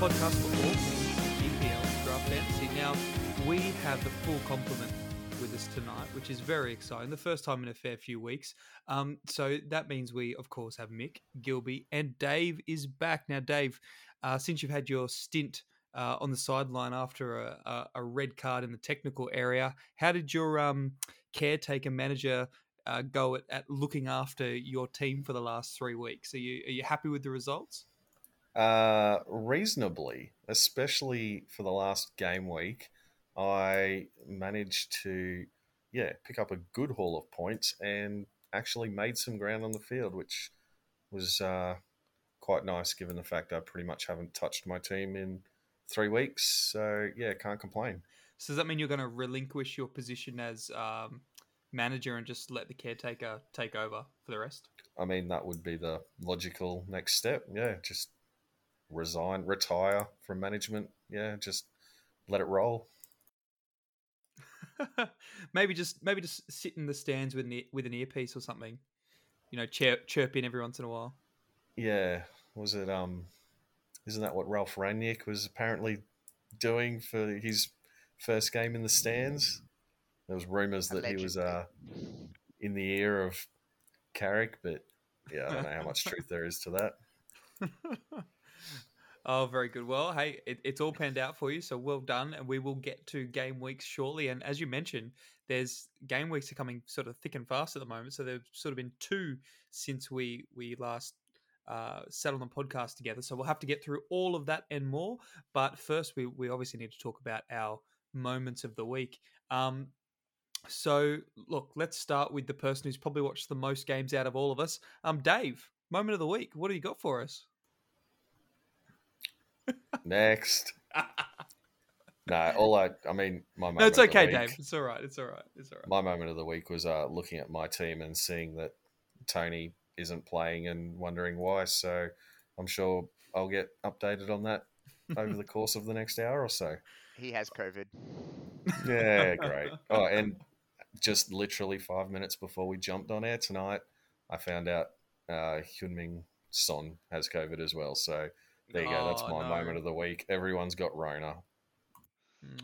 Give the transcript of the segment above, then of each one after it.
podcast things EPL Draft Fantasy. Now, we have the full complement with us tonight, which is very exciting. The first time in a fair few weeks. Um, so that means we, of course, have Mick, Gilby, and Dave is back. Now, Dave, uh, since you've had your stint uh, on the sideline after a, a, a, red card in the technical area, how did your um, caretaker manager uh, go at, at, looking after your team for the last three weeks? Are you are you happy with the results? Uh, reasonably, especially for the last game week. I managed to, yeah, pick up a good haul of points and actually made some ground on the field, which was uh, quite nice given the fact I pretty much haven't touched my team in three weeks. So yeah, can't complain. So does that mean you're going to relinquish your position as um, manager and just let the caretaker take over for the rest? I mean, that would be the logical next step. Yeah, just resign, retire from management. Yeah, just let it roll. maybe just maybe just sit in the stands with an, with an earpiece or something. You know, chirp chirp in every once in a while. Yeah, was it um isn't that what Ralph Rangnick was apparently doing for his first game in the stands? There was rumours that Allegedly. he was uh, in the ear of Carrick, but yeah, I don't know how much truth there is to that. Oh, very good. Well, hey, it, it's all panned out for you, so well done. And we will get to game weeks shortly. And as you mentioned, there's game weeks are coming sort of thick and fast at the moment. So there's sort of been two since we we last uh, sat on the podcast together. So we'll have to get through all of that and more. But first, we we obviously need to talk about our moments of the week. Um, so look, let's start with the person who's probably watched the most games out of all of us. Um, Dave, moment of the week. What do you got for us? Next. no, all I, I mean, my no, it's okay, week, Dave. It's all right. It's all right. It's all right. My moment of the week was uh, looking at my team and seeing that Tony isn't playing and wondering why. So I'm sure I'll get updated on that over the course of the next hour or so. He has COVID. Yeah, great. Oh, and just literally five minutes before we jumped on air tonight, I found out uh, Heung-min Son has COVID as well. So there you go. That's my oh, no. moment of the week. Everyone's got Rona.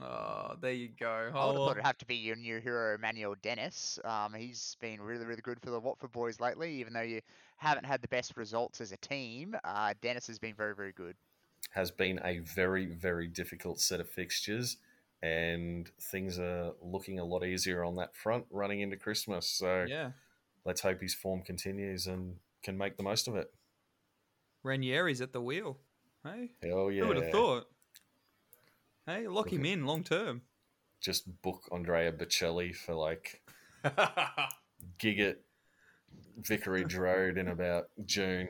Oh, there you go. I would have thought it'd have to be your new hero, Emmanuel Dennis. Um, he's been really, really good for the Watford boys lately. Even though you haven't had the best results as a team, uh, Dennis has been very, very good. Has been a very, very difficult set of fixtures, and things are looking a lot easier on that front running into Christmas. So yeah, let's hope his form continues and can make the most of it. Ranieri's at the wheel. Hey, hell yeah! Who would have thought? Hey, lock Look him in long term. Just book Andrea Bocelli for like gig at Vicarage Road in about June.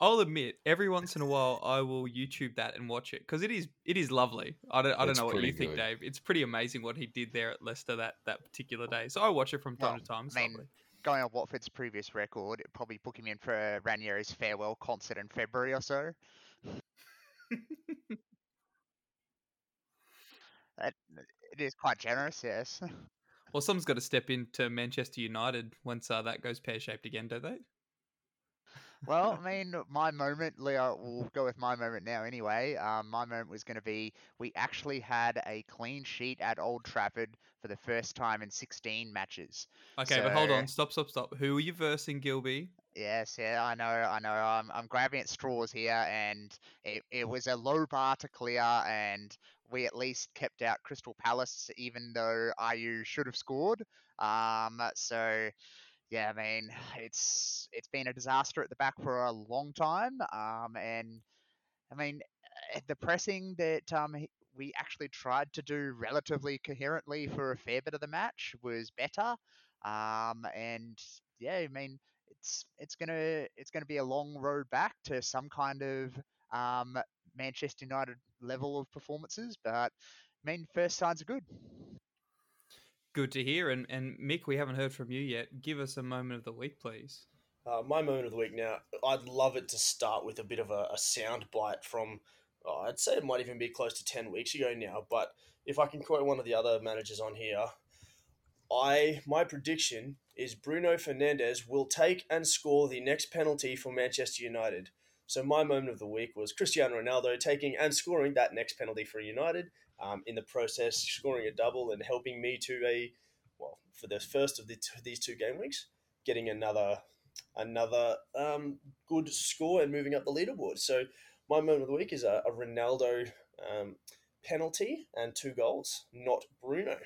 I'll admit, every once in a while, I will YouTube that and watch it because it is it is lovely. I don't I don't know what you think, Dave. It's pretty amazing what he did there at Leicester that that particular day. So I watch it from time well, to time. It's I mean, lovely. Going on Watford's previous record, probably book him in for Ranieri's farewell concert in February or so. that, it is quite generous, yes. Well, someone's got to step into Manchester United once uh, that goes pear shaped again, don't they? well, I mean, my moment, Leo, we'll go with my moment now anyway. Um, my moment was going to be we actually had a clean sheet at Old Trafford for the first time in 16 matches. Okay, so, but hold on. Stop, stop, stop. Who are you versing, Gilby? Yes, yeah, I know, I know. I'm, I'm grabbing at straws here, and it, it was a low bar to clear, and we at least kept out Crystal Palace, even though IU should have scored. Um, so yeah, I mean, it's it's been a disaster at the back for a long time, um, and I mean, eh, the pressing that um, we actually tried to do relatively coherently for a fair bit of the match was better, um, and yeah, I mean, it's it's gonna it's gonna be a long road back to some kind of um, Manchester United level of performances, but I mean, first signs are good. Good to hear. And and Mick, we haven't heard from you yet. Give us a moment of the week, please. Uh, my moment of the week now, I'd love it to start with a bit of a, a sound bite from, oh, I'd say it might even be close to 10 weeks ago now. But if I can quote one of the other managers on here, I my prediction is Bruno Fernandes will take and score the next penalty for Manchester United. So my moment of the week was Cristiano Ronaldo taking and scoring that next penalty for United. Um, in the process, scoring a double and helping me to a well for the first of the t- these two game weeks, getting another another um, good score and moving up the leaderboard. So my moment of the week is a, a Ronaldo um, penalty and two goals, not Bruno.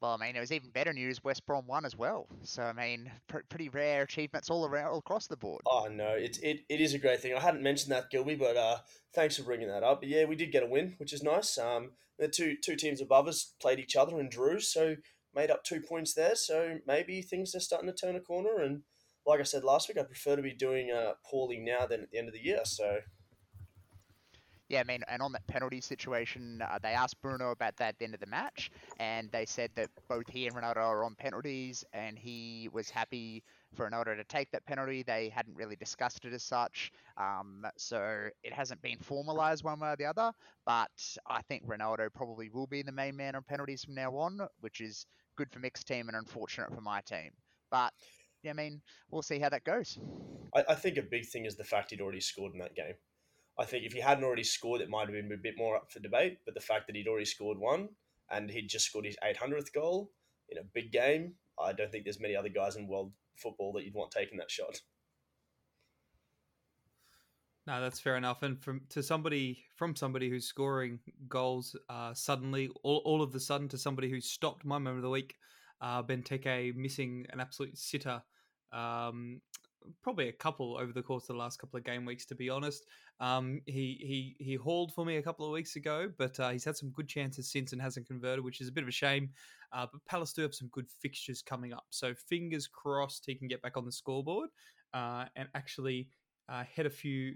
Well, I mean, it was even better news. West Brom won as well. So, I mean, pr- pretty rare achievements all around, all across the board. Oh no, it, it, it is a great thing. I hadn't mentioned that, Gilby, but uh, thanks for bringing that up. But yeah, we did get a win, which is nice. Um, the two two teams above us played each other and drew, so made up two points there. So maybe things are starting to turn a corner. And like I said last week, I prefer to be doing uh, poorly now than at the end of the year. So Yeah, I mean, and on that penalty situation, uh, they asked Bruno about that at the end of the match, and they said that both he and Ronaldo are on penalties, and he was happy for Ronaldo to take that penalty. They hadn't really discussed it as such, um, so it hasn't been formalised one way or the other. But I think Ronaldo probably will be the main man on penalties from now on, which is good for mixed team and unfortunate for my team. But I mean, we'll see how that goes. I, I think a big thing is the fact he'd already scored in that game. I think if he hadn't already scored, it might have been a bit more up for debate. But the fact that he'd already scored one and he'd just scored his 800th goal in a big game, I don't think there's many other guys in world football that you'd want taking that shot. No, that's fair enough. And from to somebody from somebody who's scoring goals uh, suddenly, all, all of the sudden, to somebody who stopped my moment of the week, uh, Benteke missing an absolute sitter. Um, probably a couple over the course of the last couple of game weeks, to be honest. Um, he he he hauled for me a couple of weeks ago, but uh, he's had some good chances since and hasn't converted, which is a bit of a shame. Uh, but Palace do have some good fixtures coming up, so fingers crossed he can get back on the scoreboard uh, and actually uh, head a few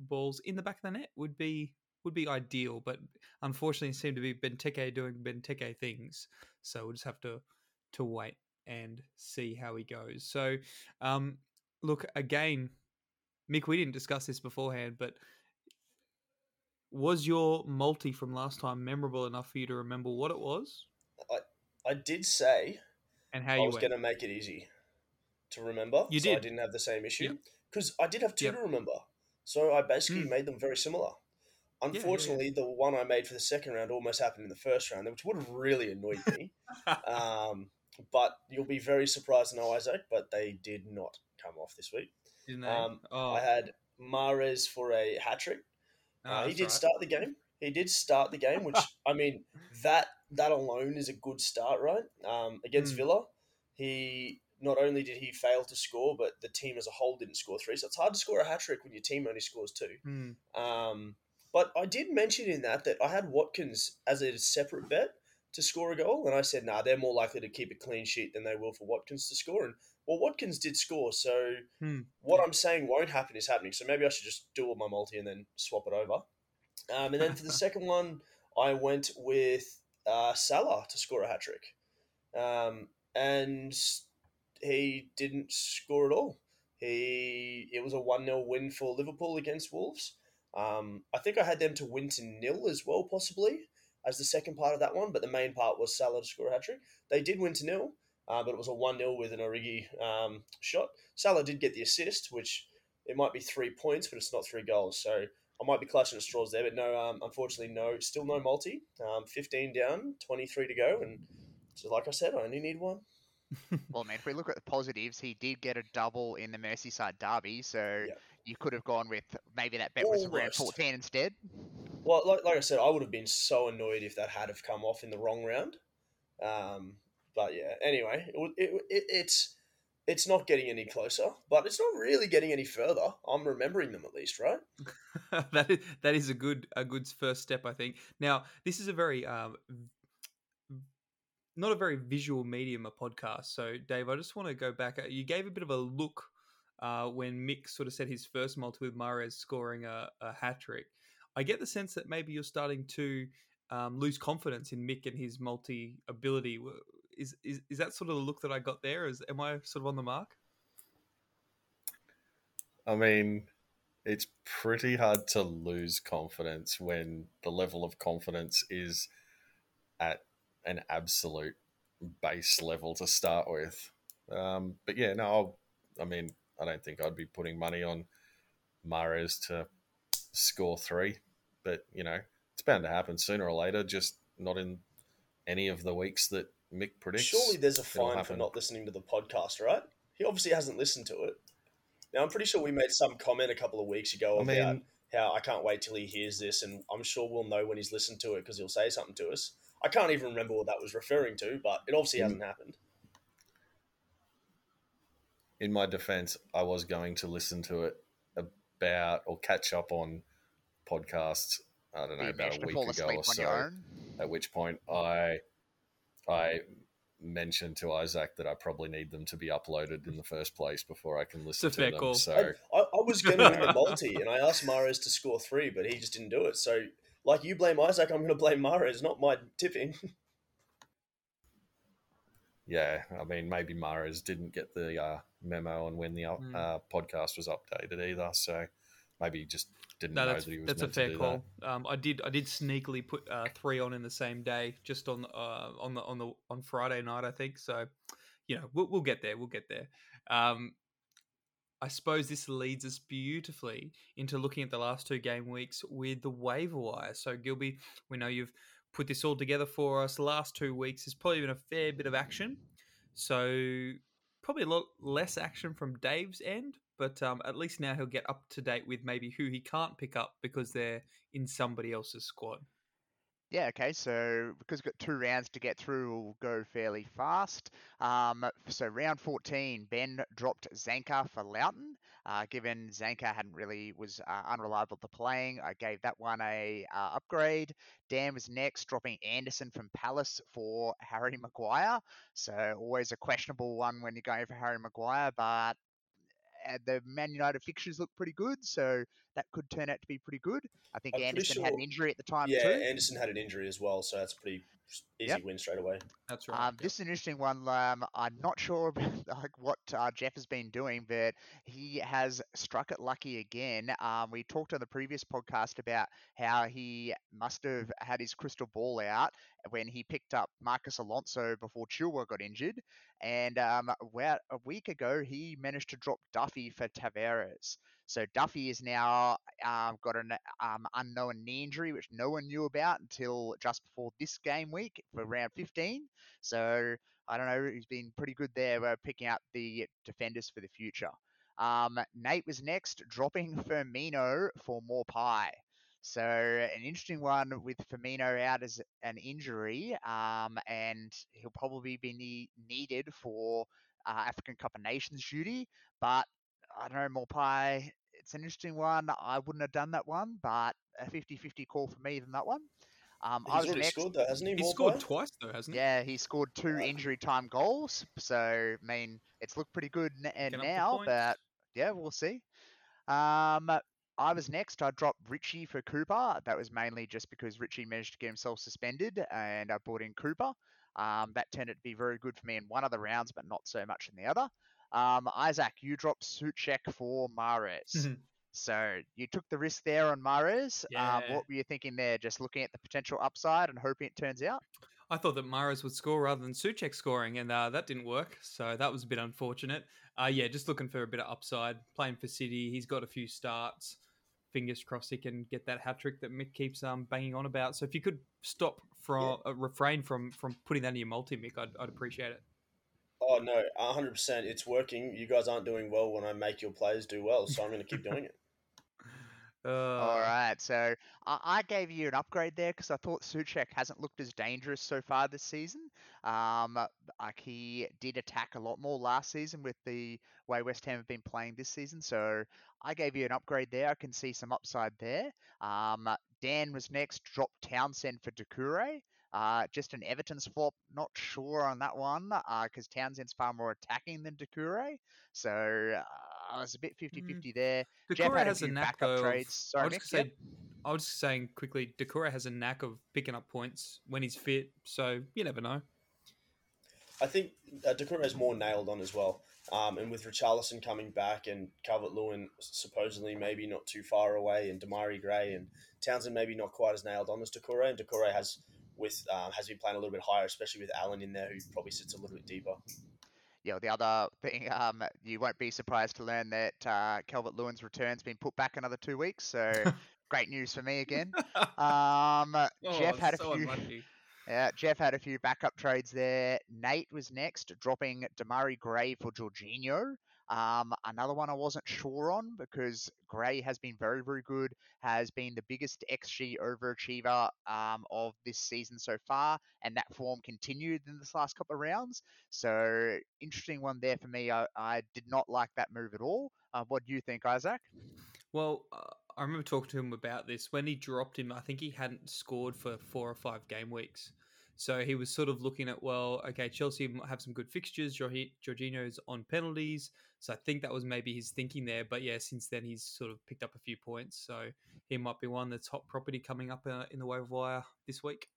balls in the back of the net would be would be ideal. But unfortunately, it seemed to be Benteke doing Benteke things, so we'll just have to to wait and see how he goes. So, um, look again, Mick. We didn't discuss this beforehand, but was your multi from last time memorable enough for you to remember what it was I did say and how I you was going to make it easy to remember. You so I did. didn't have the same issue. Yep. Because I did have two Yep. to remember. So I basically Mm. made them very similar. yeah, yeah. Unfortunately, the one I made for the second round almost happened in the first round, which would have really annoyed me. um, but you'll be very surprised to know, Isaac, but they did not come off this week. Didn't they? Um, oh, I had Mahrez for a hat trick. oh, Uh, he did right. start the game. He did start the game, which I mean that that alone is a good start, right? Um, against Mm. Villa, he not only did he fail to score, but the team as a whole didn't score three. So it's hard to score a hat trick when your team only scores two. Hmm. Um, but I did mention in that that I had Watkins as a separate bet to score a goal, and I said, "Nah, they're more likely to keep a clean sheet than they will for Watkins to score." And well, Watkins did score, so Hmm. what I'm saying won't happen is happening. So maybe I should just do all my multi and then swap it over. Um, and then for the second one, I went with uh, Salah to score a hat trick, um, and he didn't score at all. He it was a one 0 win for Liverpool against Wolves. Um, I think I had them to win to nil as well, possibly as the second part of that one. But the main part was Salah to score a hat trick. They did win to nil, uh, but it was a one 0 with an Origi um, shot. Salah did get the assist, which it might be three points, but it's not three goals. So I might be clutching at straws there, but no, um, unfortunately, no, still no multi. Um, 15 down, 23 to go, and so like I said, I only need one. Well, man, if we look at the positives, he did get a double in the Merseyside derby, so Yeah. you could have gone with maybe that bet was around Almost. 14 instead. Well, like, like I said, I would have been so annoyed if that had have come off in the wrong round. Um, but yeah, anyway, it, it, it, it's it's not getting any closer, but it's not really getting any further. I'm remembering them at least, right? that is that is a good a good first step, I think. Now, this is a very um, not a very visual medium, a podcast. So, Dave, I just want to go back. You gave a bit of a look uh, when Mick sort of said his first multi with Mahrez scoring a, a hat trick. I get the sense that maybe you're starting to um, lose confidence in Mick and his multi ability. Is, is is that sort of the look that I got there? Is am I sort of on the mark? I mean, it's pretty hard to lose confidence when the level of confidence is at an absolute base level to start with. Um, but yeah, no, I'll, I mean, I don't think I'd be putting money on Mahrez to score three, but you know it's bound to happen sooner or later. Just not in any of the weeks that Mick predicts. Surely there's a fine for not listening to the podcast, right? He obviously hasn't listened to it. Now I'm pretty sure we made some comment a couple of weeks ago I about mean, how I can't wait till he hears this, and I'm sure we'll know when he's listened to it because he'll say something to us. I can't even remember what that was referring to, but it obviously hasn't happened. in my defense, I was going to listen to it about or catch up on podcasts. I don't know about a week ago or so. At which point, I I mentioned to Isaac that I probably need them to be uploaded in the first place before I can listen a to them. call. So I, I, I was going to win the multi, and I asked Mahrez to score three, but he just didn't do it. So, like you blame Isaac, I'm going to blame Mahrez, not my tipping. yeah, I mean, maybe Mahrez didn't get the uh, memo on when the uh, Mm. uh, podcast was updated either. So maybe just didn't No, know that's that he was that's a fair call. Um, I did I did sneakily put uh, three on in the same day, just on uh, on the on the on Friday night, I think. So, you know, we'll, we'll get there. We'll get there. Um, I suppose this leads us beautifully into looking at the last two game weeks with the waiver wire. So, Gilby, we know you've put this all together for us. Last two weeks has probably been a fair bit of action. So, probably a lot less action from Dave's end, but um, at least now he'll get up to date with maybe who he can't pick up because they're in somebody else's squad. Yeah, okay, so because we've got two rounds to get through, we'll go fairly fast. Um, so round 14, Ben dropped Zanka for Loughton. Uh, given Zanka hadn't really was uh, unreliable to playing, I gave that one a uh, upgrade. Dan was next, dropping Anderson from Palace for Harry Maguire. So always a questionable one when you're going for Harry Maguire, but uh, the Man United fixtures look pretty good, so that could turn out to be pretty good. I think I'm pretty Anderson had an injury at the time yeah, too. Anderson had an injury as well, so that's a pretty easy Yep. win straight away. That's right. Um, this is an interesting one. Um, I'm not sure about, like what uh, Jeff has been doing, but he has struck it lucky again. Um, we talked on the previous podcast about how he must have had his crystal ball out when he picked up Marcos Alonso before Chilwell got injured, and um, about a week ago he managed to drop Duffy for Tavares. So Duffy is now um, got an um, unknown knee injury, which no one knew about until just before this game week for round 15. So I don't know. He's been pretty good there, uh, picking up the defenders for the future. Um, Nate was next, dropping Firmino for Maupay. So an interesting one with Firmino out as an injury, um, and he'll probably be ne- needed for uh, African Cup of Nations duty. But I don't know, Maupay. It's an interesting one. I wouldn't have done that one, but a 50-50 call for me than that one. Um, I He's was already next. scored though, hasn't he? he scored play? twice though, hasn't he? Yeah, he scored two Right. injury time goals. So, I mean, it's looked pretty good n- and Picking up the now, points. but yeah, we'll see. Um, I was next. I dropped Richie for Cooper. That was mainly just because Richie managed to get himself suspended, and I brought in Cooper. Um, that turned out to be very good for me in one of the rounds, but not so much in the other. Um, Isaac, you dropped Souček for Mahrez. Mhm. So you took the risk there on Mahrez. Um, what were you thinking there? Just looking at the potential upside and hoping it turns out? I thought that Mahrez would score rather than Souček scoring, and uh, that didn't work. So that was a bit unfortunate. Uh, yeah, just looking for a bit of upside. Playing for City, he's got a few starts. Fingers crossed he can get that hat trick that Mick keeps um, banging on about. So if you could stop from uh, refrain from from putting that in your multi, Mick, I'd, I'd appreciate it. Oh no, hundred percent. It's working. You guys aren't doing well when I make your players do well, so I'm going to keep doing it. Uh, All right, so I, I gave you an upgrade there because I thought Souček hasn't looked as dangerous so far this season. Um, like he did attack a lot more last season with the way West Ham have been playing this season. So I gave you an upgrade there. I can see some upside there. Um, Dan was next, dropped Townsend for Doucouré. Uh, just an Everton swap. Not sure on that one because Townsend's far more attacking than Doucouré. So uh, I was a bit 50-50 there. Jeff Doucouré had a has a knack of. trades. Sorry, I was Mick, just yep. say, I was just saying quickly. Doucouré has a knack of picking up points when he's fit. So you never know. I think uh, Doucouré is more nailed on as well. Um, and with Richarlison coming back and Calvert Lewin supposedly maybe not too far away, and Demarai Gray and Townsend maybe not quite as nailed on as Doucouré, and Doucouré has with um, has been playing a little bit higher, especially with Allen in there, who probably sits a little bit deeper. yeah, the other thing, um, you won't be surprised to learn that uh, Calvert Lewin's return's been put back another two weeks. So great news for me again. Um, oh, Jeff had a few. unlucky. Yeah, Jeff had a few backup trades there. Nate was next, dropping Demarai Gray for Jorginho. Um, another one I wasn't sure on because Gray has been very, very good, has been the biggest XG overachiever um, of this season so far, and that form continued in this last couple of rounds. So, interesting one there for me. I, I did not like that move at all. Uh, what do you think, Isaac? Well, uh, I remember talking to him about this when he dropped him. I think he hadn't scored for four or five game weeks, so he was sort of looking at well, okay, Chelsea have some good fixtures. Jorgi- Jorginho's on penalties, so I think that was maybe his thinking there. But yeah, since then he's sort of picked up a few points, so he might be one that's hot property coming up uh, in the waiver wire this week.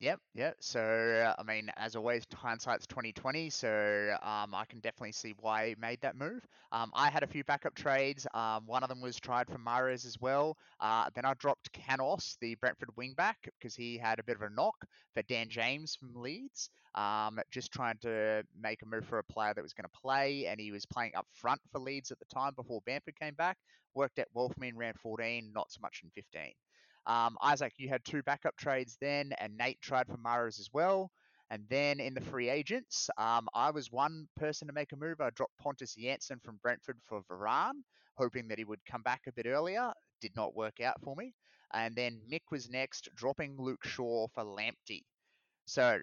Yep, yep. So I mean, as always, hindsight's twenty twenty. So um, I can definitely see why he made that move. Um, I had a few backup trades. Um, one of them was tried for Mahrez as well. Uh, then I dropped Canos, the Brentford wingback, because he had a bit of a knock for Dan James from Leeds. Um, just trying to make a move for a player that was going to play, and he was playing up front for Leeds at the time before Bamford came back. Worked at Wolf in round fourteen, not so much in fifteen. Um, Isaac, you had two backup trades then, and Nate tried for Mahrez as well. And then in the free agents, um, I was one person to make a move. I dropped Pontus Jansson from Brentford for Varane, hoping that he would come back a bit earlier. Did not work out for me. And then Mick was next, dropping Luke Shaw for Lamptey. So,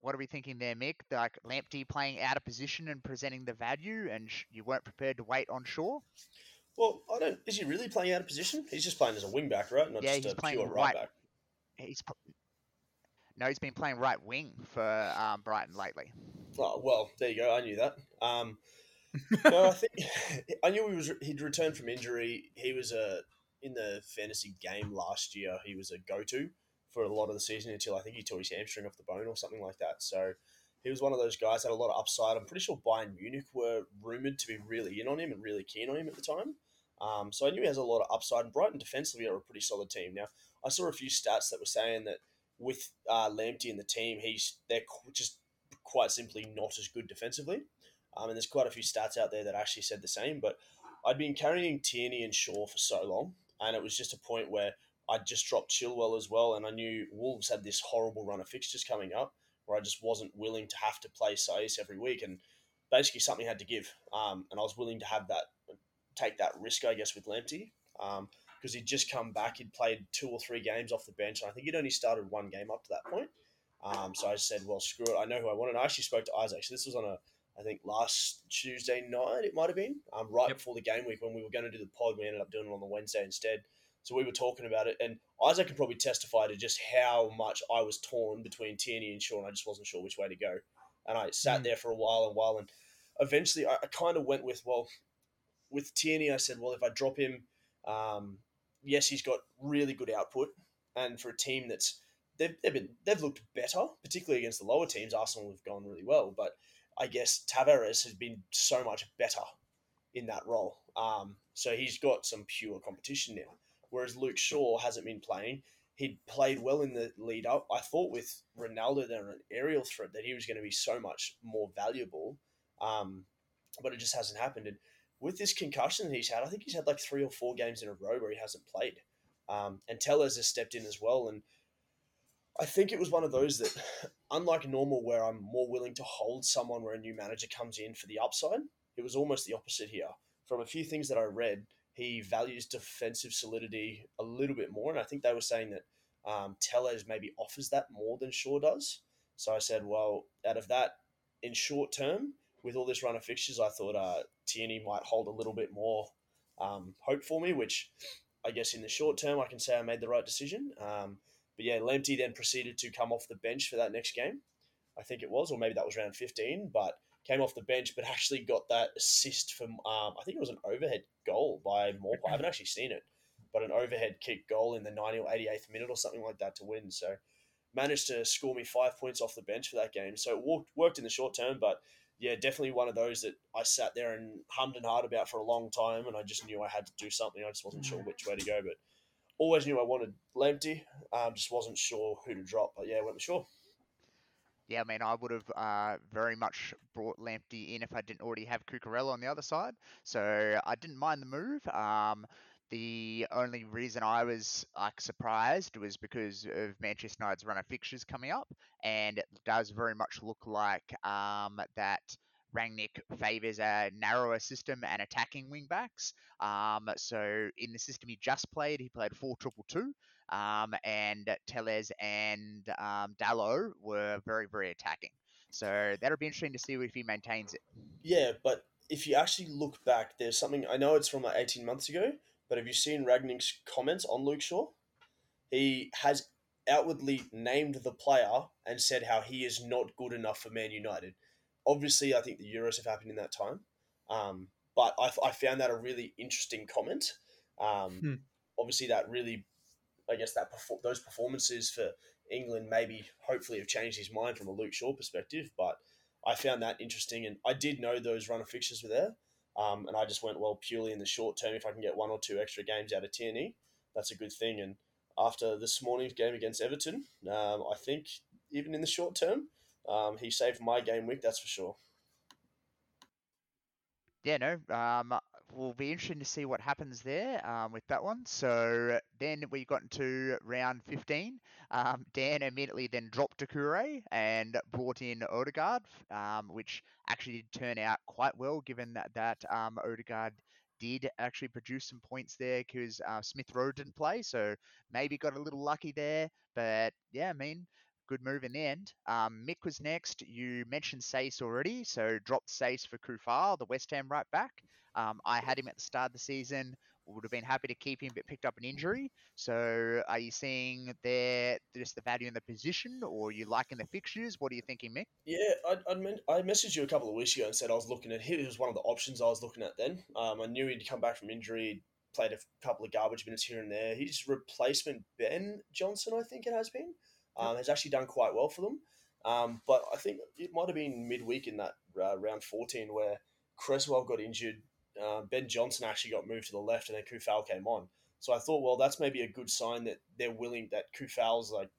what are we thinking there, Mick? Like Lamptey playing out of position and presenting the value, and you weren't prepared to wait on Shaw? Well, I don't. Is he really playing out of position? He's just playing as a wing back, right? Not Yeah, just he's a playing pure right- right back. He's no, he's been playing right wing for um, Brighton lately. Oh well, there you go. I knew that. Um, no, I think I knew he was. He'd returned from injury. He was a in the fantasy game last year. He was a go to for a lot of the season until I think he tore his hamstring off the bone or something like that. So he was one of those guys that had a lot of upside. I'm pretty sure Bayern Munich were rumored to be really in on him and really keen on him at the time. Um, so I knew he has a lot of upside. And Brighton defensively are a pretty solid team. Now I saw a few stats that were saying that with uh, Lamptey in the team, he's they're just quite simply not as good defensively. Um, and there's quite a few stats out there that actually said the same. But I'd been carrying Tierney and Shaw for so long, and it was just a point where I just dropped Chilwell as well, and I knew Wolves had this horrible run of fixtures coming up where I just wasn't willing to have to play Saïss every week, and basically something had to give, um, and I was willing to have that take that risk, I guess, with Lamptey. Um, because he'd just come back, he'd played two or three games off the bench, and I think he'd only started one game up to that point. Um, so I said, well, screw it. I know who I want. And I actually spoke to Isaac. So this was on a, I think last Tuesday night, it might have been, um, right Yep. before the game week when we were going to do the pod. We ended up doing it on the Wednesday instead. So we were talking about it, and Isaac can probably testify to just how much I was torn between Tierney and and I just wasn't sure which way to go. And I sat Mm. there for a while and while, and eventually I, I kind of went with, well, with Tierney, I said, well, if I drop him, um, yes, he's got really good output, and for a team that's they've, they've been they've looked better, particularly against the lower teams. Arsenal have gone really well, but I guess Tavares has been so much better in that role. Um, so he's got some pure competition now. Whereas Luke Shaw hasn't been playing. He'd played well in the lead up. I thought with Ronaldo there an aerial threat that he was going to be so much more valuable, um, but it just hasn't happened. And with this concussion that he's had, I think he's had like three or four games in a row where he hasn't played. Um, and Telles has stepped in as well. And I think it was one of those that, unlike normal, where I'm more willing to hold someone where a new manager comes in for the upside, it was almost the opposite here. From a few things that I read, he values defensive solidity a little bit more. And I think they were saying that um, Telles maybe offers that more than Shaw does. So I said, well, out of that, in short term, with all this run of fixtures, I thought uh, Tierney might hold a little bit more um, hope for me, which I guess in the short term, I can say I made the right decision. Um, but yeah, Lamptey then proceeded to come off the bench for that next game. I think it was, or maybe that was round 15, but came off the bench, but actually got that assist from, um, I think it was an overhead goal by Maupay. I haven't actually seen it, but an overhead kick goal in the 90 or 88th minute or something like that to win. So managed to score me five points off the bench for that game. So it worked, worked in the short term, but yeah, definitely one of those that I sat there and hummed and hard about for a long time, and I just knew I had to do something. I just wasn't sure which way to go, but always knew I wanted Lamptey. Um, just wasn't sure who to drop. But yeah, went with Shaw. Yeah, I mean, I would have uh, very much brought Lamptey in if I didn't already have Cucurella on the other side. So I didn't mind the move. Um, the only reason I was like surprised was because of Manchester United's run of fixtures coming up, and it does very much look like um, that Rangnick favours a narrower system and attacking wing backs. Um, so in the system he just played, he played four triple two, um, and Telles and um, Dalot were very very attacking. So that'll be interesting to see if he maintains it. Yeah, but if you actually look back, there's something I know it's from like 18 months ago, but have you seen Rangnick's comments on Luke Shaw? He has outwardly named the player and said how he is not good enough for Man United. Obviously, I think the Euros have happened in that time, um, but I, I found that a really interesting comment. Um, Hmm. Obviously, that really, I guess that perfor- those performances for England maybe hopefully have changed his mind from a Luke Shaw perspective, but I found that interesting, and I did know those run of fixtures were there. Um, and I just went, well, purely in the short term, if I can get one or two extra games out of Tierney, that's a good thing. And after this morning's game against Everton, um, I think even in the short term, um, he saved my game week, that's for sure. Yeah, no. Um, will be interesting to see what happens there um, with that one. So then we got into round 15. Um, Dan immediately then dropped Doucouré and brought in Odegaard, um, which actually did turn out quite well given that, that um, Odegaard did actually produce some points there because uh, Smith Rowe didn't play. So maybe got a little lucky there. But yeah, I mean, good move in the end. Um, Mick was next. You mentioned Saïss already, so dropped Saïss for Coufal, the West Ham right back. Um, I had him at the start of the season. Would have been happy to keep him, but picked up an injury. So, are you seeing there just the value in the position, or you liking the fixtures? What are you thinking, Mick? Yeah, I, I, I messaged you a couple of weeks ago and said I was looking at him. He was one of the options I was looking at then. Um, I knew he'd come back from injury, played a couple of garbage minutes here and there. His replacement, Ben Johnson, I think it has been, um, has actually done quite well for them. Um, but I think it might have been midweek in that uh, round 14 where Cresswell got injured. Uh, ben Johnson actually got moved to the left, and then Coufal came on. So I thought, well, that's maybe a good sign that they're willing that Coufal's like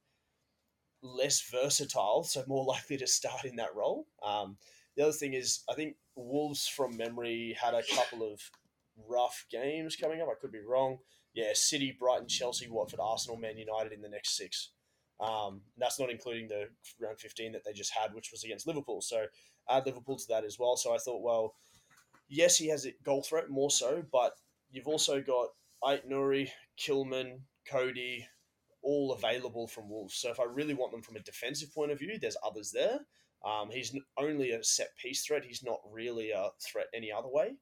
less versatile, so more likely to start in that role. Um, the other thing is, I think Wolves from memory had a couple of rough games coming up. I could be wrong. Yeah, City, Brighton, Chelsea, Watford, Arsenal, Man United in the next six. Um, that's not including the round 15 that they just had, which was against Liverpool. So add Liverpool to that as well. So I thought, well, yes, he has a goal threat more so, but you've also got Ait-Nouri, Kilman, Coady, all available from Wolves. So if I really want them from a defensive point of view, there's others there. Um, he's only a set piece threat. He's not really a threat any other way.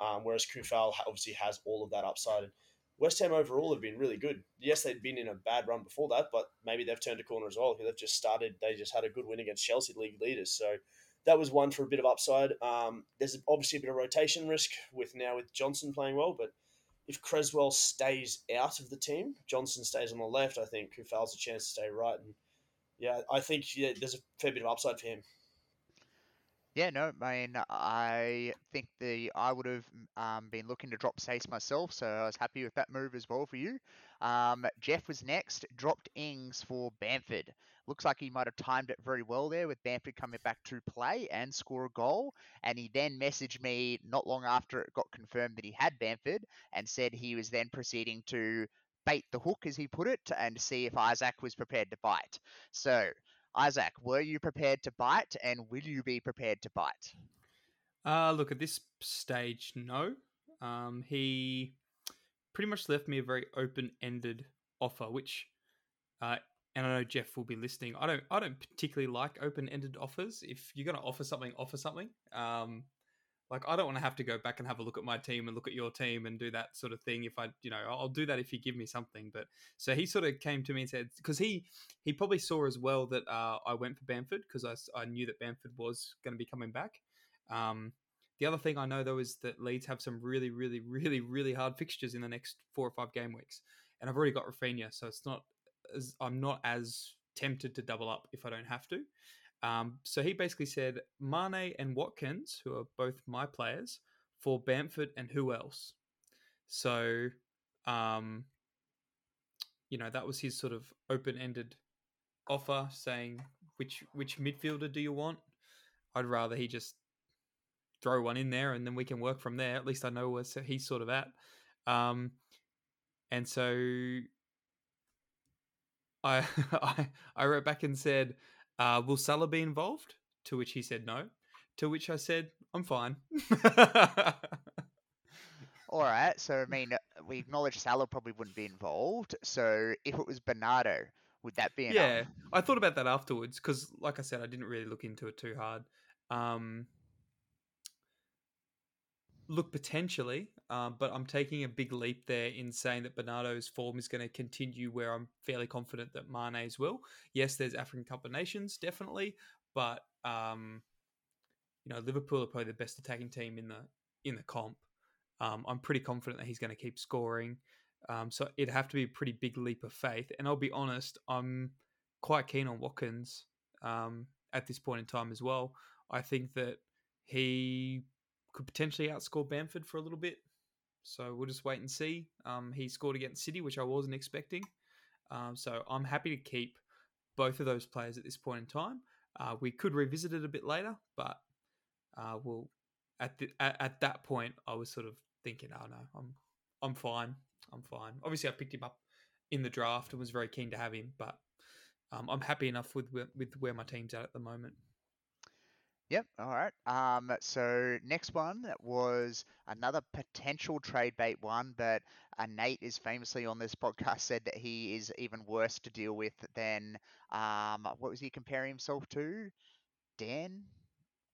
Um, whereas Coufal obviously has all of that upside. West Ham overall have been really good. Yes, they'd been in a bad run before that, but maybe they've turned a corner as well. They've just started. They just had a good win against Chelsea, league leaders. So that was one for a bit of upside. Um, there's obviously a bit of rotation risk with now with Johnson playing well, but if Cresswell stays out of the team, Johnson stays on the left. I think Coufal's a chance to stay right, and yeah, I think yeah, there's a fair bit of upside for him. Yeah, no, I mean, I think the I would have um, been looking to drop Saïss myself, so I was happy with that move as well for you. Um, Jeff was next, dropped Ings for Bamford. Looks like he might have timed it very well there with Bamford coming back to play and score a goal. And he then messaged me not long after it got confirmed that he had Bamford and said he was then proceeding to bait the hook, as he put it, and see if Isaac was prepared to bite. So, Isaac, were you prepared to bite, and will you be prepared to bite? Uh, look, at this stage, no. Um, he pretty much left me a very open-ended offer, which, uh, and I know Jeff will be listening. I don't, I don't particularly like open-ended offers. If you're going to offer something, offer something. Um, like I don't want to have to go back and have a look at my team and look at your team and do that sort of thing. If I, you know, I'll do that if you give me something. But so he sort of came to me and said because he he probably saw as well that uh, I went for Bamford because I, I knew that Bamford was going to be coming back. Um, the other thing I know though is that Leeds have some really, really, really, really hard fixtures in the next four or five game weeks, and I've already got Raphinha, so it's not as I'm not as tempted to double up if I don't have to. Um, so he basically said Mane and Watkins, who are both my players, for Bamford and who else. So, um, you know, that was his sort of open ended offer saying which which midfielder do you want? I'd rather he just throw one in there and then we can work from there. At least I know where he's sort of at. Um, and so I, I I wrote back and said, uh, "Will Salah be involved?" To which he said no. To which I said, "I'm fine." All right. So I mean, we acknowledge Salah probably wouldn't be involved. So if it was Bernardo, would that be enough? Yeah, I thought about that afterwards because, like I said, I didn't really look into it too hard. Um, look, potentially, um, but I'm taking a big leap there in saying that Bernardo's form is going to continue where I'm fairly confident that Mane's will. Yes, there's African Cup of Nations, definitely, but um, you know, Liverpool are probably the best attacking team in the in the comp. Um, I'm pretty confident that he's going to keep scoring. Um, so it'd have to be a pretty big leap of faith. And I'll be honest, I'm quite keen on Watkins um, at this point in time as well. I think that he could potentially outscore Bamford for a little bit. So we'll just wait and see. Um, he scored against City, which I wasn't expecting. Um, so I'm happy to keep both of those players at this point in time. Uh, we could revisit it a bit later, but uh, we'll at, the, at at that point I was sort of thinking, oh no, I'm I'm fine. I'm fine. Obviously, I picked him up in the draft and was very keen to have him, but um, I'm happy enough with with where my team's at at the moment. Yep. All right. Um. So next one was another potential trade bait one, but uh, Nate is famously on this podcast said that he is even worse to deal with than um. What was he comparing himself to? Dan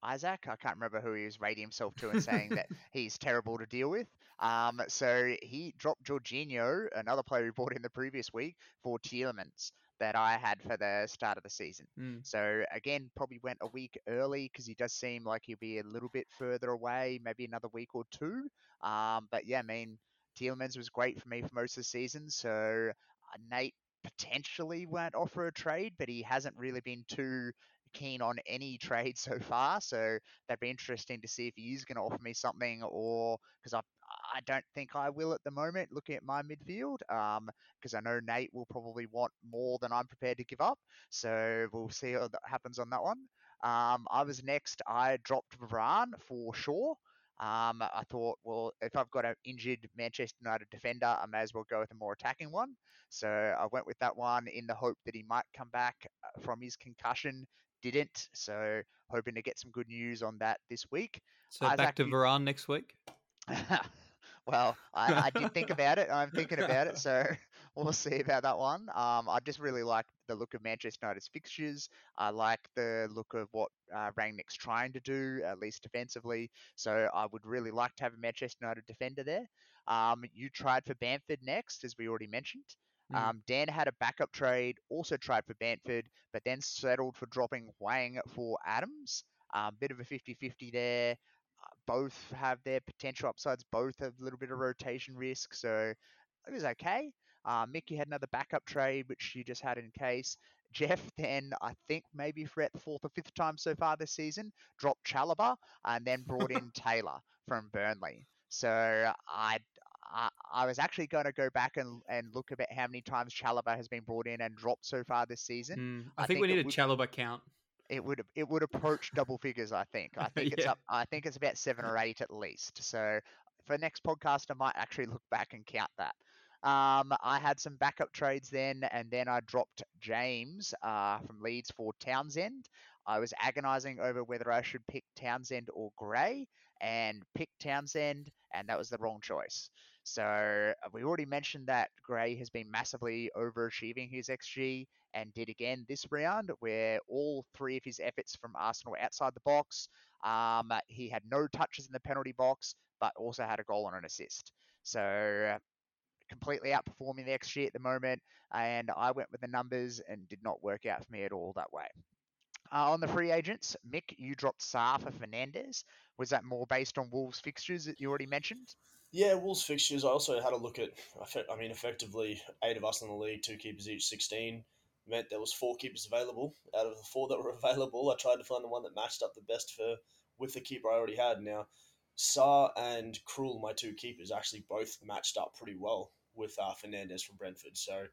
Isaac. I can't remember who he was rating himself to and saying that he's terrible to deal with. Um, so he dropped Jorginho, another player we bought in the previous week, for Tielemans that I had for the start of the season. Mm. So again, probably went a week early because he does seem like he'll be a little bit further away, maybe another week or two. Um, but yeah, I mean, Tielemans was great for me for most of the season. So uh, Nate potentially won't offer a trade, but he hasn't really been too keen on any trade so far. So that'd be interesting to see if he is going to offer me something, or because I I don't think I will at the moment. Looking at my midfield, because um, I know Nate will probably want more than I'm prepared to give up. So we'll see what happens on that one. Um, I was next. I dropped Varane for sure. Um, I thought, well, if I've got an injured Manchester United defender, I may as well go with a more attacking one. So I went with that one in the hope that he might come back uh, from his concussion didn't. So hoping to get some good news on that this week. So Isaac, back to Varane next week. well, I, I, did think about it. I'm thinking about it, so we'll see about that one. Um, I just really like the look of Manchester United's fixtures. I like the look of what uh, Rangnick's trying to do, at least defensively. So I would really like to have a Manchester United defender there. Um, you tried for Bamford next, as we already mentioned. Mm. Um, Dan had a backup trade, also tried for Bamford, but then settled for dropping Wang for Adams. Um, bit of a 50 50 there. Both have their potential upsides, both have a little bit of rotation risk, so it was okay. Uh, Mickey had another backup trade, which she just had in case. Jeff then, I think maybe for the fourth or fifth time so far this season, dropped Chalobah and then brought in Taylor from Burnley. So I I, I was actually going to go back and, and look about how many times Chalobah has been brought in and dropped so far this season. Mm, I, I, think, think we need a would, Chalobah count. It would it would approach double figures. I think. I think yeah. it's up. I think it's about seven or eight at least. So for next podcast, I might actually look back and count that. Um, I had some backup trades then, and then I dropped James uh, from Leeds for Townsend. I was agonizing over whether I should pick Townsend or Gray, and picked Townsend, and that was the wrong choice. So uh, we already mentioned that Gray has been massively overachieving his XG and did again this round, where all three of his efforts from Arsenal outside the box. Um, he had no touches in the penalty box, but also had a goal and an assist. So completely outperforming the XG at the moment, and I went with the numbers and did not work out for me at all that way. Uh, on the free agents, Mick, you dropped Sá for Fernandes. Was that more based on Wolves fixtures that you already mentioned? Yeah, Wolves fixtures. I also had a look at. I mean, effectively, eight of us in the league, two keepers each, sixteen meant there was four keepers available. Out of the four that were available, I tried to find the one that matched up the best for with the keeper I already had. Now, Sá and Krul, my two keepers, actually both matched up pretty well with uh, Fernandes from Brentford. So,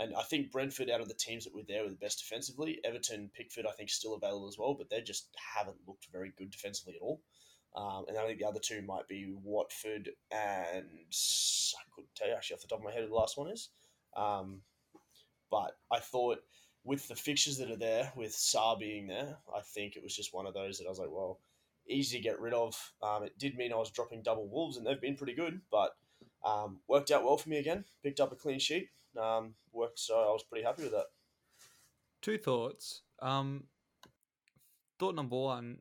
And I think Brentford, out of the teams that were there, were the best defensively. Everton, Pickford, I think, still available as well, but they just haven't looked very good defensively at all. Um, and I think the other two might be Watford and I couldn't tell you actually off the top of my head who the last one is. Um, but I thought with the fixtures that are there, with Sarr being there, I think it was just one of those that I was like, well, easy to get rid of. Um, it did mean I was dropping double Wolves, and they've been pretty good, but um, worked out well for me again. Picked up a clean sheet. Um, worked, so I was pretty happy with that. Two thoughts. Um, thought number one,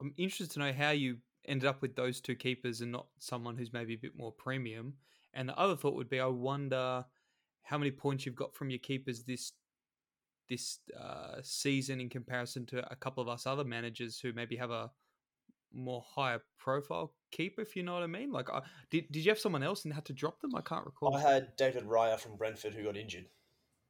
I'm interested to know how you ended up with those two keepers and not someone who's maybe a bit more premium. And the other thought would be, I wonder how many points you've got from your keepers this this uh, season in comparison to a couple of us other managers who maybe have a more higher profile keeper, if you know what I mean. Like, uh, did did you have someone else and had to drop them? I can't recall. I had David Raya from Brentford who got injured.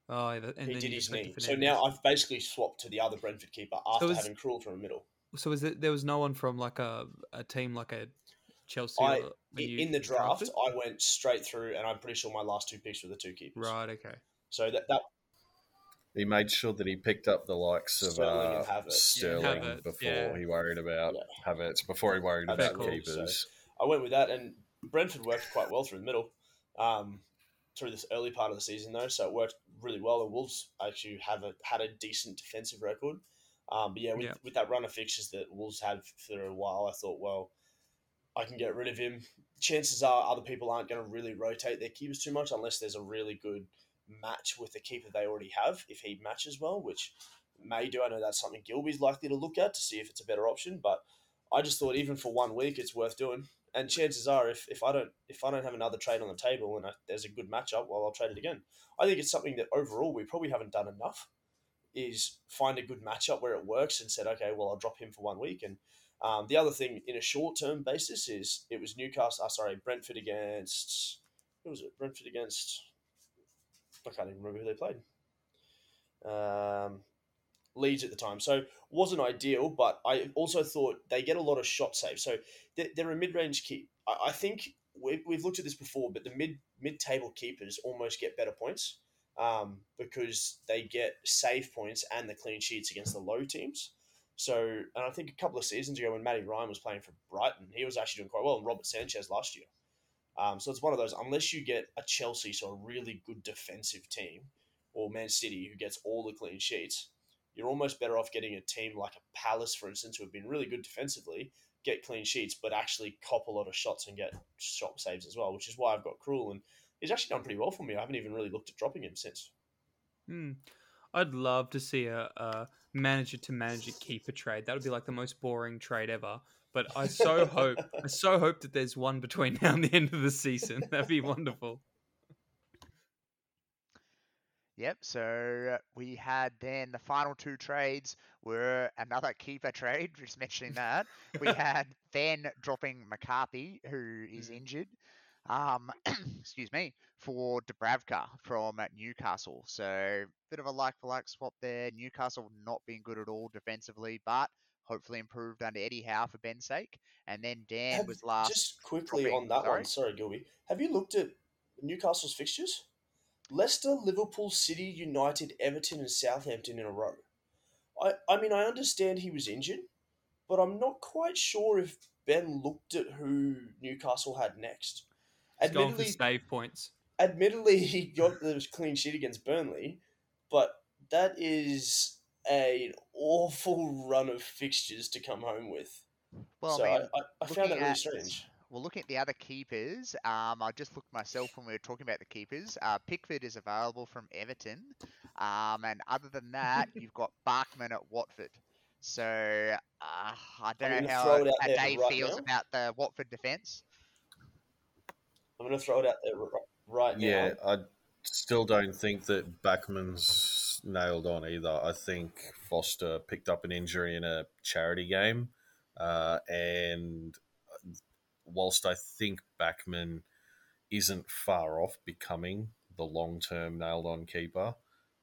Oh, and he then did his just went to knee. So now I've basically swapped to the other Brentford keeper after is- having Krul from the middle. So was it, there was no one from like a, a team like a Chelsea I in, the draft, drafted? I went straight through, and I'm pretty sure my last two picks were the two keepers. Right. Okay. So that that He made sure that he picked up the likes of Sterling uh, and Havertz. Sterling Havertz, before yeah. he worried about Yeah. Havertz, before he worried That's about cool. keepers. I went with that, and Brentford worked quite well through the middle, um, through this early part of the season though. So it worked really well. And Wolves actually have a, had a decent defensive record. Um, but yeah with, Yeah. with that run of fixtures that Wolves had for a while, I thought, well, I can get rid of him. Chances are other people aren't going to really rotate their keepers too much unless there's a really good match with the keeper they already have. If he matches well, which may do, I know that's something Gilby's likely to look at to see if it's a better option. But I just thought even for one week, it's worth doing. And chances are, if, if I don't if I don't have another trade on the table and I, there's a good matchup, well, I'll trade it again. I think it's something that overall we probably haven't done enough. Is find a good matchup where it works and said, okay, well, I'll drop him for one week. And um, the other thing in a short term basis is it was Newcastle. Uh, sorry, Brentford against who was it? Brentford against I can't even remember who they played. Um, Leeds at the time, so wasn't ideal. But I also thought they get a lot of shot saves. So they're, they're a mid range keep. I, I think we've, we've looked at this before, but the mid mid table keepers almost get better points um, because they get save points and the clean sheets against the low teams. So, and I think a couple of seasons ago when Matty Ryan was playing for Brighton, he was actually doing quite well, and Robert Sanchez last year. Um, so it's one of those, unless you get a Chelsea, so a really good defensive team, or Man City who gets all the clean sheets, you're almost better off getting a team like a Palace, for instance, who have been really good defensively, get clean sheets, but actually cop a lot of shots and get shot saves as well, which is why I've got Krul, and he's actually done pretty well for me. I haven't even really looked at dropping him since. Hmm. I'd love to see a, a manager to manager keeper trade. That would be like the most boring trade ever. But I so hope, I so hope that there's one between now and the end of the season. That'd be wonderful. Yep. So uh, we had then the final two trades were another keeper trade. Just mentioning that we had then dropping McCarthy, who is Mhm. injured. Um, excuse me, for Dubravka from Newcastle. So bit of a like for like swap there. Newcastle not being good at all defensively, but hopefully improved under Eddie Howe for Ben's sake. And then Dan Have- was last. Just quickly on that sorry? one, sorry, Gilby. Have you looked at Newcastle's fixtures? Leicester, Liverpool, City, United, Everton, and Southampton in a row. I, I mean, I understand he was injured, but I'm not quite sure if Ben looked at who Newcastle had next. He's going for Admittedly, save points. admittedly, he got the clean sheet against Burnley, but that is an awful run of fixtures to come home with. well, so I I, mean, I, I found that looking really at- strange. Well, looking at the other keepers, um, I just looked myself when we were talking about the keepers. Uh, Pickford is available from Everton, um, and other than that, you've got Bachmann at Watford. So uh, I don't I'm know how, throw it out how Dave right feels now. about the Watford defence. I'm going to throw it out there right now. Yeah, I still don't think that Bachmann's nailed on either. I think Foster picked up an injury in a charity game, uh, and whilst I think Bachmann isn't far off becoming the long term nailed on keeper,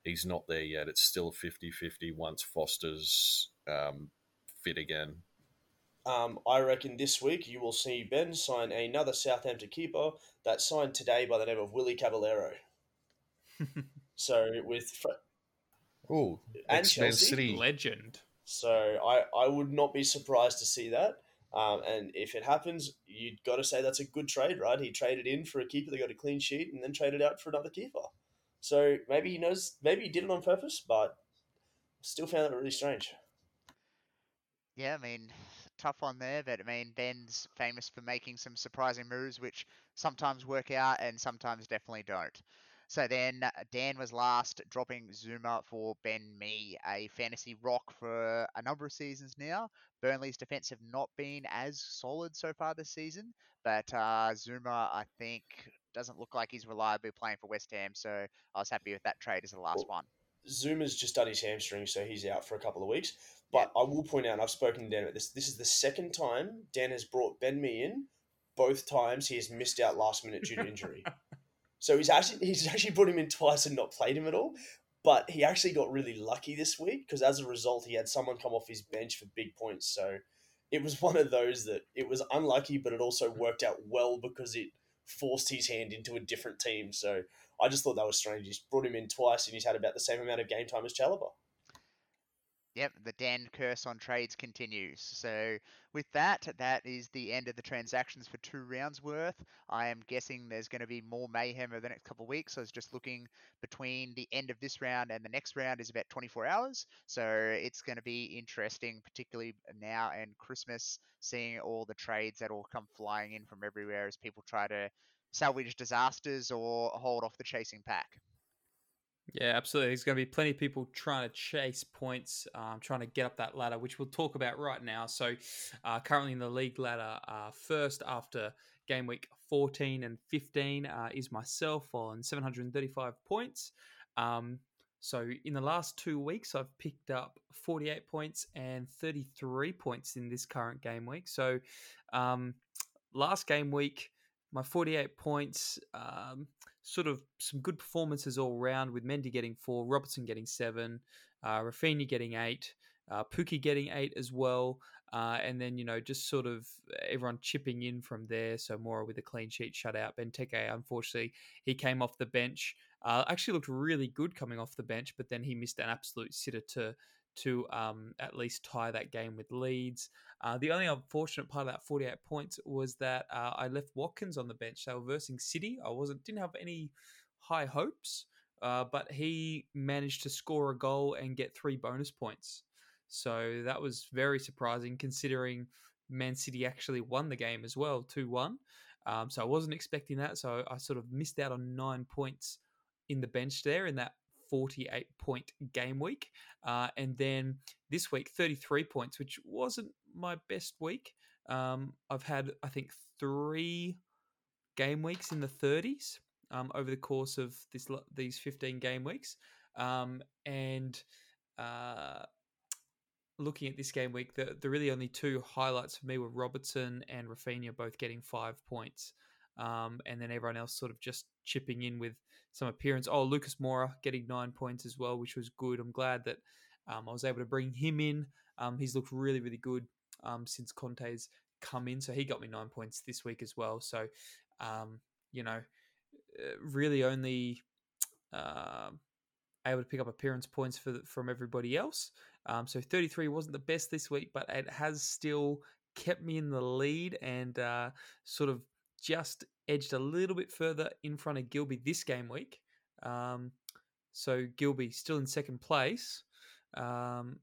he's not there yet. It's still 50 50 once Foster's um, fit again. Um, I reckon this week you will see Ben sign another Southampton keeper that signed today by the name of Willy Caballero. So with Fre- Oh, And X-Men Chelsea? City. Legend. so I I would not be surprised to see that. Um, and if it happens, you'd got to say that's a good trade, right? He traded in for a keeper that got a clean sheet, and then traded out for another keeper. So maybe he knows, maybe he did it on purpose, but still found that really strange. Yeah, I mean, tough one there, but I mean, Ben's famous for making some surprising moves, which sometimes work out and sometimes definitely don't. So then uh, Dan was last, dropping Zouma for Ben Mee, a fantasy rock for a number of seasons now. Burnley's defense have not been as solid so far this season, but uh, Zouma, I think, doesn't look like he's reliably playing for West Ham, so I was happy with that trade as the last Well, one. Zouma's just done his hamstring, so he's out for a couple of weeks. But I will point out, I've spoken to Dan about this. This is the second time Dan has brought Ben Mee in. Both times he has missed out last minute due to injury. so he's actually he's actually brought him in twice and not played him at all. But he actually got really lucky this week because as a result, he had someone come off his bench for big points. So it was one of those that it was unlucky, but it also mm-hmm. worked out well because it forced his hand into a different team. So I just thought that was strange. He's brought him in twice and he's had about the same amount of game time as Chalobah. Yep, the Dan curse on trades continues. So with that, that is the end of the transactions for two rounds worth. I am guessing there's going to be more mayhem over the next couple of weeks. I was just looking between the end of this round and the next round is about 24 hours. So it's going to be interesting, particularly now and Christmas, seeing all the trades that all come flying in from everywhere as people try to salvage disasters or hold off the chasing pack. Yeah, absolutely. There's going to be plenty of people trying to chase points, um, trying to get up that ladder, which we'll talk about right now. So, uh, currently in the league ladder, uh, first after game week 14 and 15 uh, is myself on 735 points. Um, so, in the last two weeks, I've picked up 48 points and 33 points in this current game week. So, um, last game week, my 48 points. Um, sort of some good performances all round with Mendy getting four, Robertson getting seven, uh, Raphinha getting eight, uh, Pukki getting eight as well. Uh, and then, you know, just sort of everyone chipping in from there. So Moura with a clean sheet shutout. Benteke, unfortunately, he came off the bench. Uh, actually looked really good coming off the bench, but then he missed an absolute sitter to to um, at least tie that game with Leeds. Uh, the only unfortunate part of that 48 points was that uh, I left Watkins on the bench. They were versing City. I wasn't didn't have any high hopes, uh, but he managed to score a goal and get three bonus points. So that was very surprising considering Man City actually won the game as well, 2 1. Um, so I wasn't expecting that. So I sort of missed out on nine points in the bench there in that 48 point game week. Uh, and then this week, 33 points, which wasn't my best week. Um, I've had, I think, three game weeks in the 30s um, over the course of this these 15 game weeks. Um, and uh, looking at this game week, the, the really only two highlights for me were Robertson and Raphinha both getting five points. Um, and then everyone else sort of just chipping in with some appearance. Oh, Lucas Moura getting nine points as well, which was good. I'm glad that um, I was able to bring him in. Um, he's looked really, really good um, since Conte's come in, so he got me nine points this week as well. So, um, you know, really only uh, able to pick up appearance points for from everybody else. So 33 wasn't the best this week, but it has still kept me in the lead and uh, sort of just edged a little bit further in front of Gilby this game week. Um, so Gilby still in second place. Um,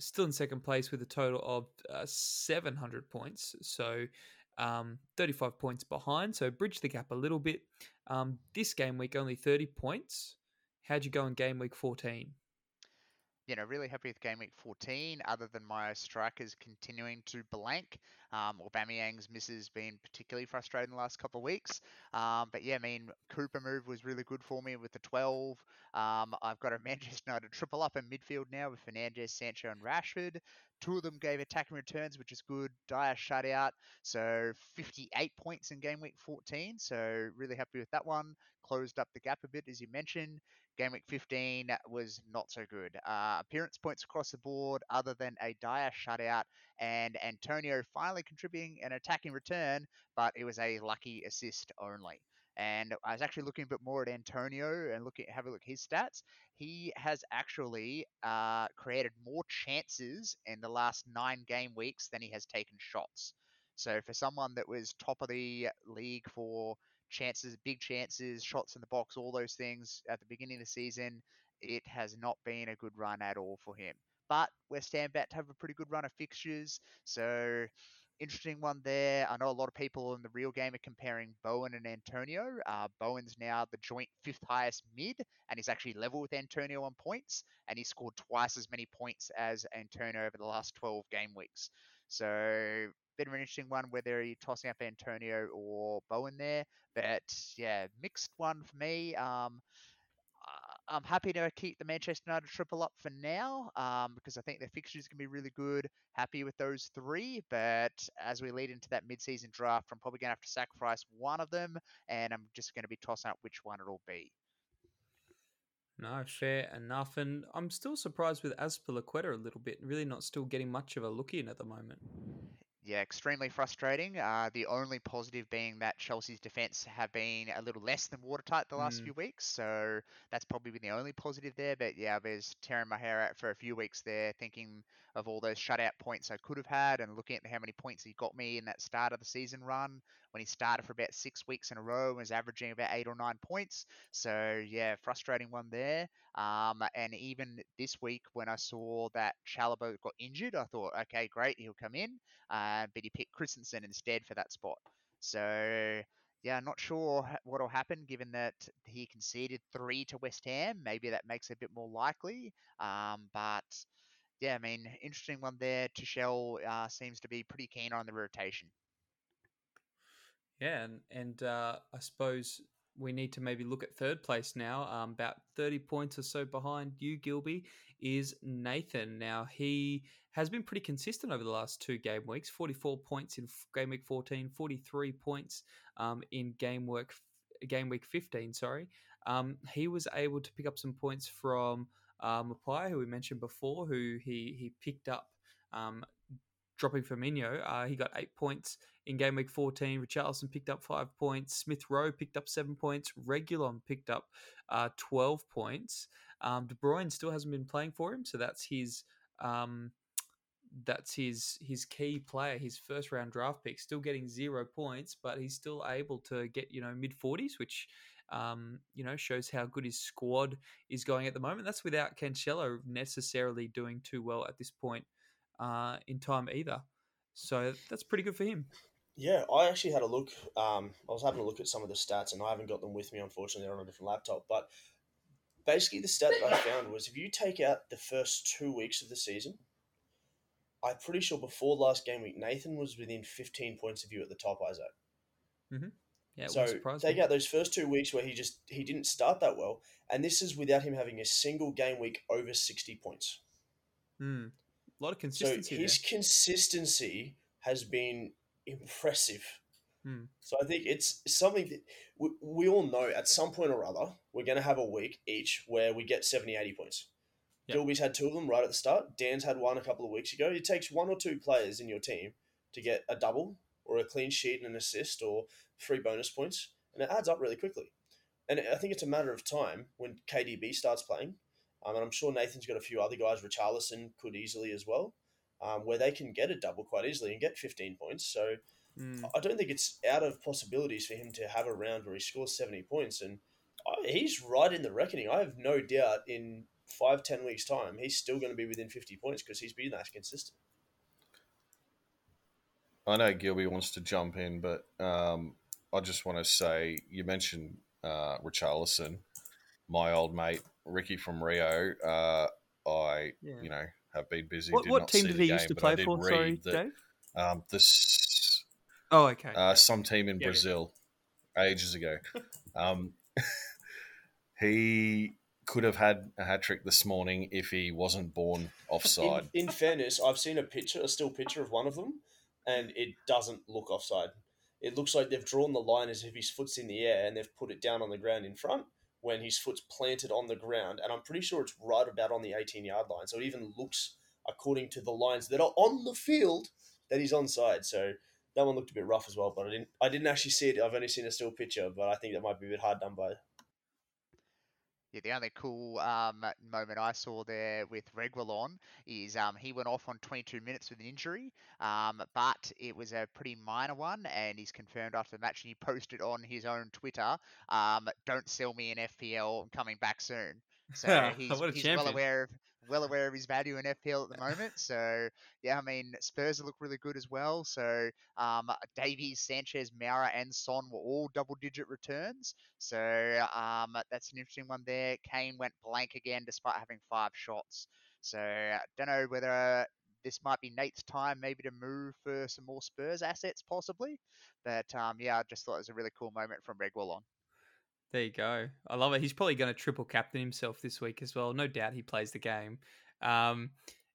still in second place with a total of uh, 700 points. So um, 35 points behind. So bridge the gap a little bit. Um, this game week, only 30 points. How'd you go in game week 14? You know, really happy with game week 14, other than my strikers continuing to blank. Um, Aubameyang's misses been particularly frustrating the last couple of weeks. Um, but yeah, I mean, Cooper move was really good for me with the 12. Um, I've got a Manchester United triple up in midfield now with Fernandes, Sancho, and Rashford. Two of them gave attacking returns, which is good. Dier shutout, so 58 points in game week 14. So really happy with that one. Closed up the gap a bit, as you mentioned. Game week 15 was not so good. Uh, appearance points across the board, other than a Dier shutout and Antonio finally contributing an attacking return, but it was a lucky assist only. And I was actually looking a bit more at Antonio and looking have a look at his stats. He has actually uh, created more chances in the last nine game weeks than he has taken shots. So for someone that was top of the league for chances, big chances, shots in the box, all those things at the beginning of the season, it has not been a good run at all for him. But West Ham about to have a pretty good run of fixtures, so interesting one there. I know a lot of people in the real game are comparing Bowen and Antonio. Uh, Bowen's now the joint fifth highest mid, and he's actually level with Antonio on points, and he scored twice as many points as Antonio over the last 12 game weeks. So bit of an interesting one whether you're tossing up Antonio or Bowen there. But yeah, mixed one for me. Um, I'm happy to keep the Manchester United triple up for now um, because I think their fixtures can be really good. Happy with those three, but as we lead into that mid-season draft, I'm probably going to have to sacrifice one of them, and I'm just going to be tossing up which one it'll be. No, fair enough. And I'm still surprised with Azpilicueta a little bit, really not still getting much of a look in at the moment yeah, extremely frustrating. Uh, the only positive being that Chelsea's defence have been a little less than watertight the last mm. few weeks, so that's probably been the only positive there. But yeah, I was tearing my hair out for a few weeks there, thinking of all those shutout points I could have had, and looking at how many points he got me in that start of the season run when he started for about six weeks in a row and was averaging about eight or nine points. So yeah, frustrating one there. Um, and even this week when I saw that Chalobah got injured, I thought, okay, great, he'll come in. Uh, but he picked Christensen instead for that spot. So yeah, not sure what will happen given that he conceded three to West Ham. Maybe that makes it a bit more likely. Um, but yeah, I mean, interesting one there. Tuchel uh, seems to be pretty keen on the rotation. Yeah, and, and uh, I suppose we need to maybe look at third place now. Um, about 30 points or so behind you, Gilby, is Nathan. Now, he has been pretty consistent over the last two game weeks 44 points in game week 14, 43 points um, in game, work, game week 15. Sorry. Um, he was able to pick up some points from uh, Maupay, who we mentioned before, who he, he picked up um, dropping Firmino. Uh, he got eight points in game week 14. Richarlison picked up five points. Smith Rowe picked up seven points. Reguilon picked up uh, 12 points. Um, De Bruyne still hasn't been playing for him, so that's his. Um, that's his his key player, his first round draft pick, still getting zero points, but he's still able to get you know mid forties, which um, you know shows how good his squad is going at the moment. That's without Cancelo necessarily doing too well at this point uh, in time either. So that's pretty good for him. Yeah, I actually had a look. Um, I was having a look at some of the stats, and I haven't got them with me, unfortunately. They're on a different laptop. But basically, the stat that I found was if you take out the first two weeks of the season, I'm pretty sure before last game week, Nathan was within 15 points of you at the top, Isaac. Mm-hmm. Yeah, so take out those first two weeks where he just he didn't start that well, and this is without him having a single game week over 60 points. Hmm. A lot of consistency. So his there. consistency has been impressive. Hmm. So I think it's something that we, we all know at some point or other, we're going to have a week each where we get 70, 80 points. Yep. Gilby's had two of them right at the start. Dan's had one a couple of weeks ago. It takes one or two players in your team to get a double or a clean sheet and an assist or three bonus points, and it adds up really quickly. And I think it's a matter of time when KDB starts playing um, and I'm sure Nathan's got a few other guys. Richarlison could easily as well, um, where they can get a double quite easily and get 15 points. So mm. I don't think it's out of possibilities for him to have a round where he scores 70 points. And I, he's right in the reckoning. I have no doubt in five, 10 weeks' time, he's still going to be within 50 points because he's been that consistent. I know Gilby wants to jump in, but um, I just want to say you mentioned uh, Richarlison, my old mate Ricky from Rio, uh, I yeah. you know have been busy. What, what team did he game, used to play for? Sorry, that, Dave. Um, this. Oh, okay. Uh, some team in yeah, Brazil, yeah. ages ago. um, he could have had a hat trick this morning if he wasn't born offside. In, in fairness, I've seen a picture, a still picture of one of them, and it doesn't look offside. It looks like they've drawn the line as if his foot's in the air and they've put it down on the ground in front when his foot's planted on the ground, and I'm pretty sure it's right about on the 18 yard line. So it even looks, according to the lines that are on the field, that he's onside. So that one looked a bit rough as well. But I didn't I didn't actually see it. I've only seen a still picture, but I think that might be a bit hard done by. Yeah, the only cool um, moment I saw there with Reguilon is um, he went off on 22 minutes with an injury, um, but it was a pretty minor one, and he's confirmed after the match, and he posted on his own Twitter, um, "Don't sell me an FPL. I'm coming back soon." So he's, he's well aware of well aware of his value in FPL at the moment. So yeah, I mean Spurs look really good as well. So um, Davies, Sanchez, Moura, and Son were all double-digit returns. So um, that's an interesting one there. Kane went blank again despite having five shots. So don't know whether this might be Nate's time maybe to move for some more Spurs assets possibly. But um, yeah, I just thought it was a really cool moment from Reguilon. There you go. I love it. He's probably going to triple captain himself this week as well. No doubt he plays the game. Um,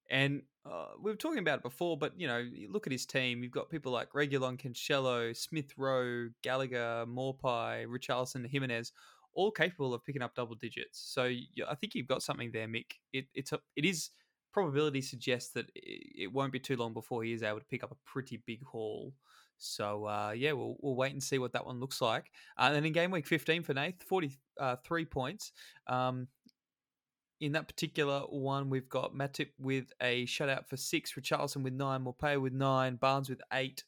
and uh, we were talking about it before, but you know, you look at his team. You've got people like Reguilon, Cancelo, Smith Rowe, Gallagher, Maupay, Richarlison, Jimenez, all capable of picking up double digits. So you, I think you've got something there, Mick. It, it's a, it is probability suggests that it, it won't be too long before he is able to pick up a pretty big haul. So uh, yeah, we'll we'll wait and see what that one looks like. Uh, and then in game week 15 for Nath, 43 points. Um, in that particular one, we've got Matip with a shutout for six, Richarlison with nine, Maupay with nine, Barnes with eight.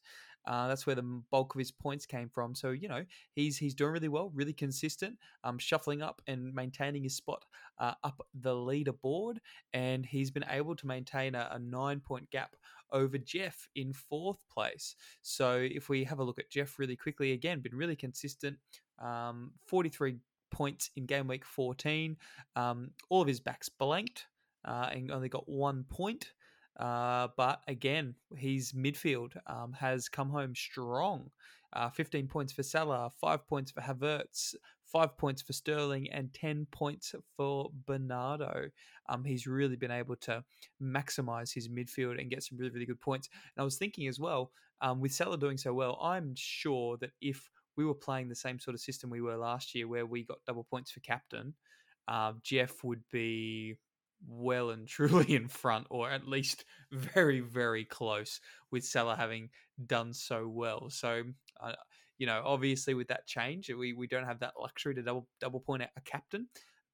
Uh, that's where the bulk of his points came from. So you know he's he's doing really well, really consistent, um, shuffling up and maintaining his spot uh, up the leaderboard, and he's been able to maintain a, a nine point gap over Jeff in fourth place. So if we have a look at Jeff really quickly, again, been really consistent, um, forty three points in game week fourteen. Um, all of his backs blanked uh, and only got one point. Uh, but again, his midfield um, has come home strong. Uh, 15 points for Salah, 5 points for Havertz, 5 points for Sterling, and 10 points for Bernardo. Um, he's really been able to maximize his midfield and get some really, really good points. And I was thinking as well, um, with Salah doing so well, I'm sure that if we were playing the same sort of system we were last year, where we got double points for captain, uh, Jeff would be well and truly in front, or at least very, very close, with Salah having done so well. So, uh, you know, obviously with that change, we, we don't have that luxury to double double point a captain,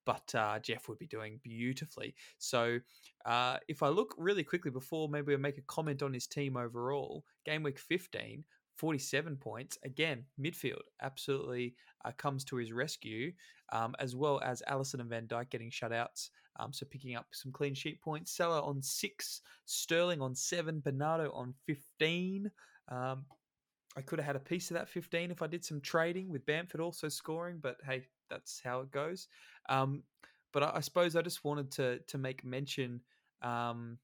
but uh, Jeff would be doing beautifully. So, uh, if I look really quickly before maybe I make a comment on his team overall, game week 15, 47 points. Again, midfield absolutely uh, comes to his rescue, um, as well as Alisson and Van Dijk getting shutouts. Um, so picking up some clean sheet points. Salah on six, Sterling on seven, Bernardo on 15. Um, I could have had a piece of that 15 if I did some trading with Bamford also scoring, but hey, that's how it goes. Um, but I, I, suppose I just wanted to to make mention, um,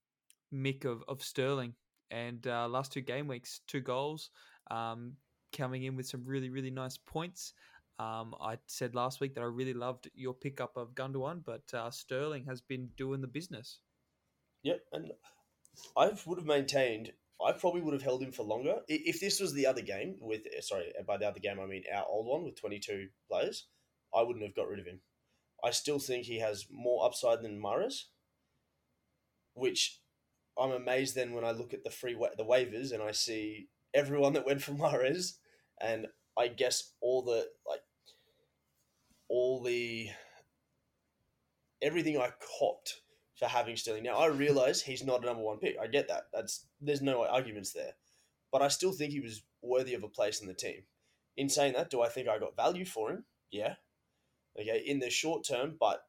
Mick, of, of Sterling. And uh, last two game weeks, two goals um, coming in with some really, really nice points. Um, I said last week that I really loved your pickup of Gundogan, but uh, Sterling has been doing the business. Yep, and I would have maintained. I probably would have held him for longer if this was the other game with. Sorry, by the other game I mean our old one with twenty two players. I wouldn't have got rid of him. I still think he has more upside than Mahrez, which I'm amazed then when I look at the free wa- the waivers and I see everyone that went for Mahrez, and I guess all the like all the everything I copped for having Sterling. Now I realize he's not a number one pick. I get that. That's there's no arguments there, but I still think he was worthy of a place in the team. In saying that, do I think I got value for him? Yeah. Okay, in the short term, but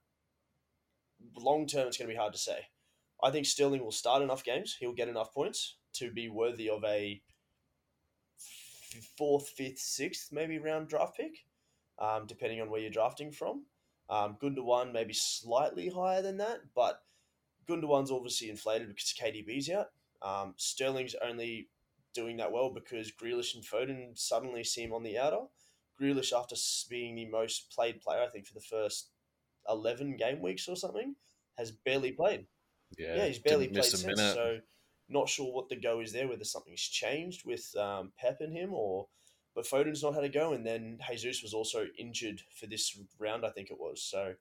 long term, it's going to be hard to say. I think Sterling will start enough games. He'll get enough points to be worthy of a fourth, fifth, sixth, maybe round draft pick, um, depending on where you're drafting from. Um, Gundogan maybe slightly higher than that, but Gundogan's obviously inflated because KDB's out. Um, Sterling's only doing that well because Grealish and Foden suddenly seem on the outer. Grealish, after being the most played player, I think for the first eleven game weeks or something, has barely played. Yeah, Yeah, he's barely played since. minute. So not sure what the go is there, whether something's changed with um, Pep and him, or but Foden's not had a go, and then Jesus was also injured for this round, I think it was. So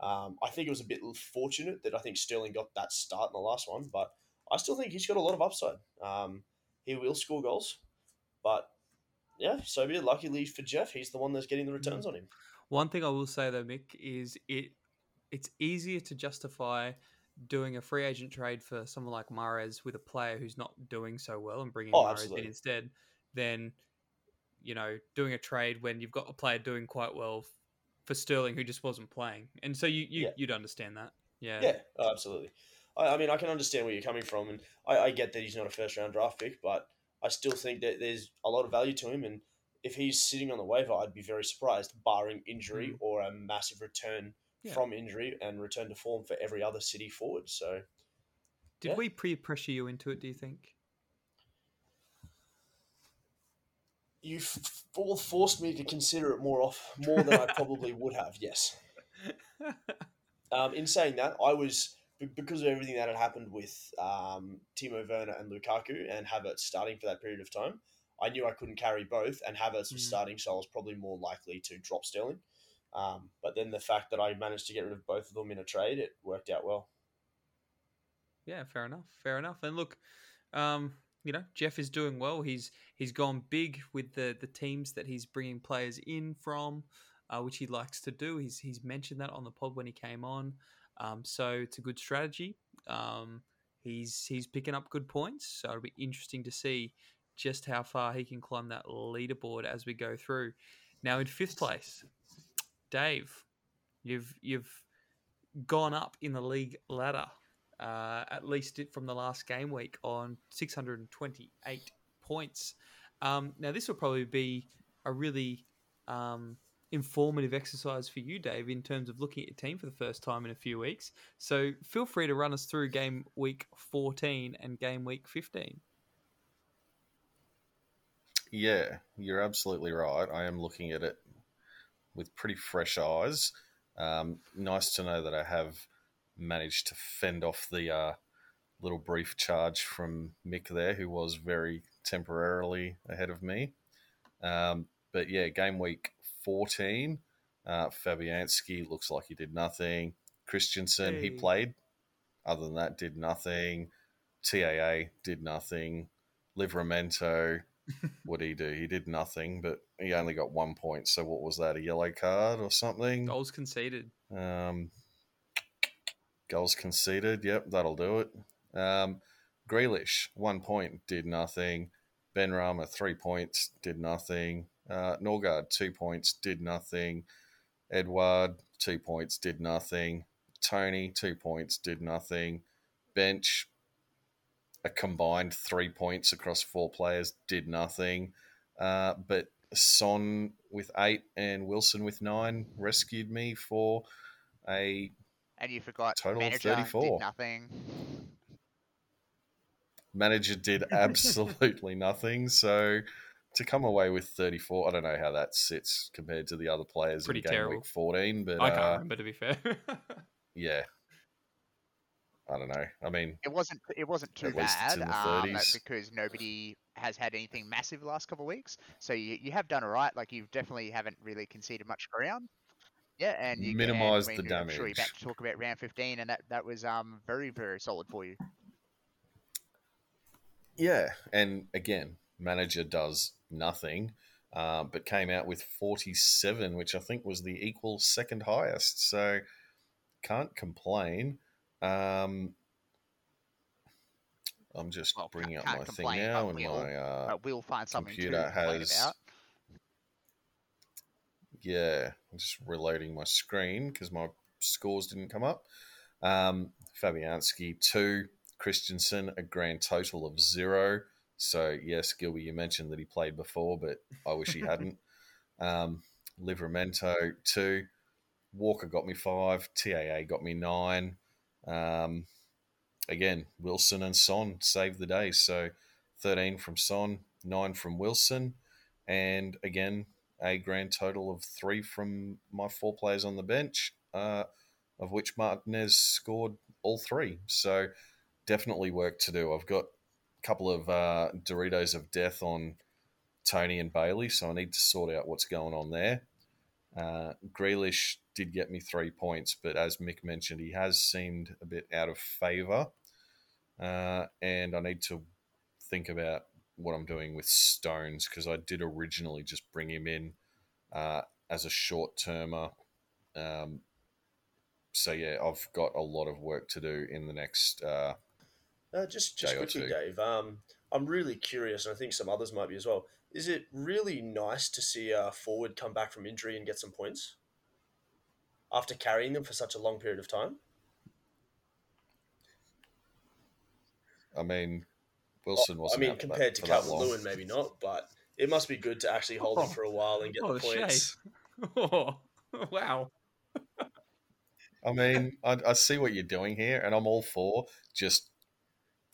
um, I think it was a bit fortunate that I think Sterling got that start in the last one, but I still think he's got a lot of upside. Um, he will score goals. But yeah, so be it. Luckily for Jeff, he's the one that's getting the returns on him. One thing I will say though, Mick, is it it's easier to justify doing a free agent trade for someone like Mahrez with a player who's not doing so well and bringing Oh, absolutely. in instead than you know doing a trade when you've got a player doing quite well for Sterling who just wasn't playing. And so you, you Yeah. you'd understand that. Yeah. Yeah, oh, absolutely. I, I mean, I can understand where you're coming from, and I, I get that he's not a first round draft pick, but I still think that there's a lot of value to him. And if he's sitting on the waiver, I'd be very surprised, barring injury or a massive return Mm. Yeah. from injury and return to form for every other City forward. So Did Yeah. we pre pressure you into it, do you think? You f- forced me to consider it more off more than I probably would have. Yes. Um, in saying that, I was because of everything that had happened with um, Timo Werner and Lukaku and Havertz starting for that period of time. I knew I couldn't carry both, and Havertz was Mhm. starting, so I was probably more likely to drop Sterling. Um, but then the fact that I managed to get rid of both of them in a trade, it worked out well. Yeah, fair enough. Fair enough. And look, um, you know, Jeff is doing well. He's he's gone big with the the teams that he's bringing players in from, uh, which he likes to do. He's he's mentioned that on the pod when he came on. Um, so it's a good strategy. Um, he's he's picking up good points. So it'll be interesting to see just how far he can climb that leaderboard as we go through. Now in fifth place, Dave, you've you've gone up in the league ladder uh, at least it- from the last game week on 628 points. Um, now, this will probably be a really um, informative exercise for you, Dave, in terms of looking at your team for the first time in a few weeks. So, feel free to run us through game week 14 and game week 15. Yeah, you're absolutely right. I am looking at it with pretty fresh eyes. Um, nice to know that I have managed to fend off the uh, little brief charge from Mick there, who was very temporarily ahead of me. Um, but yeah, game week 14, uh, Fabianski looks like he did nothing. Christensen, he played. Other than that, did nothing. TAA did nothing. Livramento, what did he do? He did nothing, but he only got one point. So what was that? A yellow card or something? Goals conceded. Um, goals conceded. Yep, that'll do it. Um, Grealish, one point, did nothing. Benrahma, three points, did nothing. Uh, Norgaard, two points, did nothing. Edward, two points, did nothing. Toney, two points, did nothing. Bench, a combined three points across four players, did nothing. Uh, but Son with eight and Wilson with nine rescued me for a And you forgot Total of manager 34. did nothing. manager did absolutely nothing. So to come away with 34, I don't know how that sits compared to the other players Pretty in game terrible. week 14, but I can't uh, remember, to be fair. yeah. I don't know. I mean, It wasn't. It wasn't too At least it's bad um, because nobody has had anything massive the last couple of weeks. So you, you have done all right. Like you definitely haven't really conceded much ground. Yeah, and you Minimised and, the I'm sure you're about damage. to talk about round 15, and that that was um very very solid for you. yeah. And again, manager does nothing, uh, but came out with 47, which I think was the equal second highest. So can't complain. Um, I'm just Well, bringing up my thing now, and my uh, we'll find something to computer complain has about. Yeah, I'm just reloading my screen because my scores didn't come up. Um, Fabianski two, Christensen a grand total of zero. So yes, Gilby, you mentioned that he played before, but I wish he hadn't. Um, Livramento two, Walker got me five, TAA got me nine. Um, again, Wilson and Son saved the day. So 13 from Son, 9 from Wilson, and again, a grand total of 3 from my four players on the bench, uh, of which Martinez scored all three. So definitely work to do. I've got a couple of uh, Doritos of death on Toney and Bailey, so I need to sort out what's going on there. Uh, Grealish did get me three points, but as Mick mentioned, he has seemed a bit out of favour. Uh, and I need to think about what I'm doing with Stones because I did originally just bring him in uh, as a short termer. Um, so yeah, I've got a lot of work to do in the next. Uh, Uh, just just quickly. Dave. Um, I'm really curious, and I think some others might be as well. Is it really nice to see a forward come back from injury and get some points after carrying them for such a long period of time? I mean, Wilson wasn't. I mean, out that- compared to for that Calvin long. Lewin, maybe not, but it must be good to actually hold him oh, for a while and get Oh, the the points. Oh, wow. I mean, I, I see what you're doing here, and I'm all for just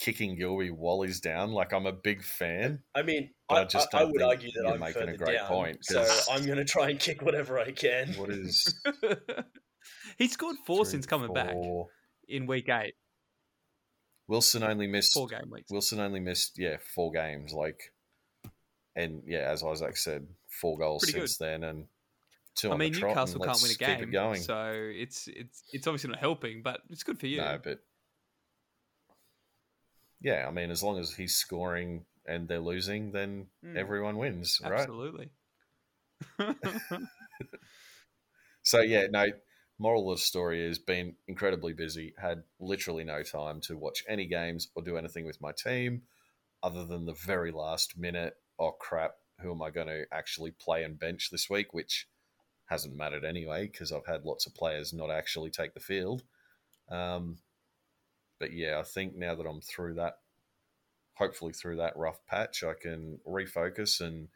kicking Gilby while he's down. Like I'm a big fan. I mean, I, I just I, I would argue that you're I'm making a great down, point, so 'cause- I'm going to try and kick whatever I can. What is he scored four three, since coming back in week eight, Wilson only missed four game weeks. Wilson only missed yeah four games like, and yeah, as Isaac said, four goals Pretty since then, and two I mean, the trot, and Newcastle can't win a game, it going. so it's it's it's obviously not helping, but it's good for you. No, but yeah, I mean, as long as he's scoring and they're losing, then Mm. everyone wins, right? Absolutely. So yeah, no. Moral of the story is been incredibly busy. Had literally no time to watch any games or do anything with my team, other than the very last minute. Oh crap! Who am I going to actually play and bench this week? Which hasn't mattered anyway because I've had lots of players not actually take the field. Um, but yeah, I think now that I'm through that, hopefully through that rough patch, I can refocus and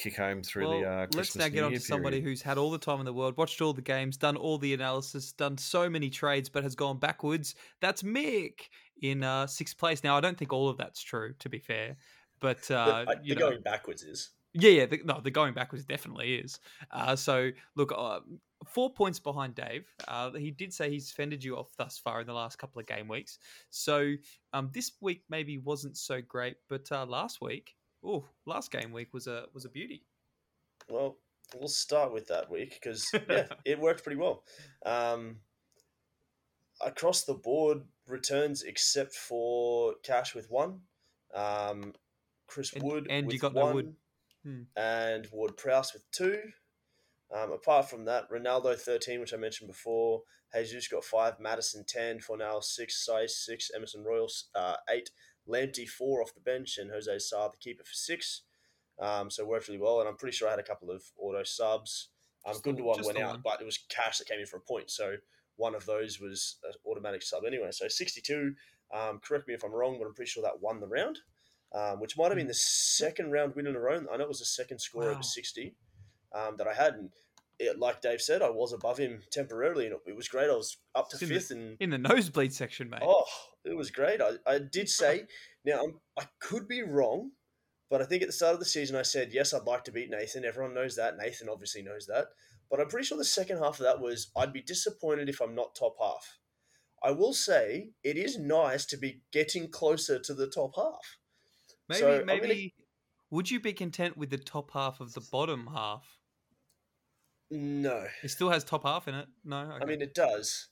kick home through well, the uh, let's now get on to somebody who's had all the time in the world, watched all the games, done all the analysis, done so many trades, but has gone backwards. That's Mick in uh, sixth place. Now, I don't think all of that's true, to be fair, but The- uh, I- you the know, going backwards is. Yeah, yeah. The, no, the going backwards definitely is. Uh, so, look, uh, four points behind Dave. Uh, he did say he's fended you off thus far in the last couple of game weeks. So, um, this week maybe wasn't so great, but uh, last week, oh, last game week was a was a beauty. Well, we'll start with that week because yeah, it worked pretty well. Um, across the board, returns except for Cash with one, um, Chris And- Wood and you with got no one, Wood. Hmm. and Ward Prowse with two. Um, apart from that, Ronaldo thirteen, which I mentioned before. Jesus got five, Maddison ten, Fornal six, Saïss six, Emerson Royal uh, eight, Lamptey four off the bench, and Jose Sá the keeper for six. Um, so worked really well, and I'm pretty sure I had a couple of auto subs. Um, Just Gundogan just went out, one. but it was cash that came in for a point. So one of those was an automatic sub anyway. So 62. Um, correct me if I'm wrong, but I'm pretty sure that won the round, um, which might have been the second round win in a row. I know it was the second score Wow. over 60 um, that I had, and it, like Dave said, I was above him temporarily, and it, it was great. I was up to It's in the- fifth, and In the nosebleed section, mate. Oh, it was great. I, I did say, now I'm, I could be wrong, but I think at the start of the season I said, yes, I'd like to beat Nathan. Everyone knows that. Nathan obviously knows that. But I'm pretty sure the second half of that was, I'd be disappointed if I'm not top half. I will say, it is nice to be getting closer to the top half. maybe, so maybe. gonna- Would you be content with the top half of the bottom half? No. It still has top half in it. No, I mean, it does.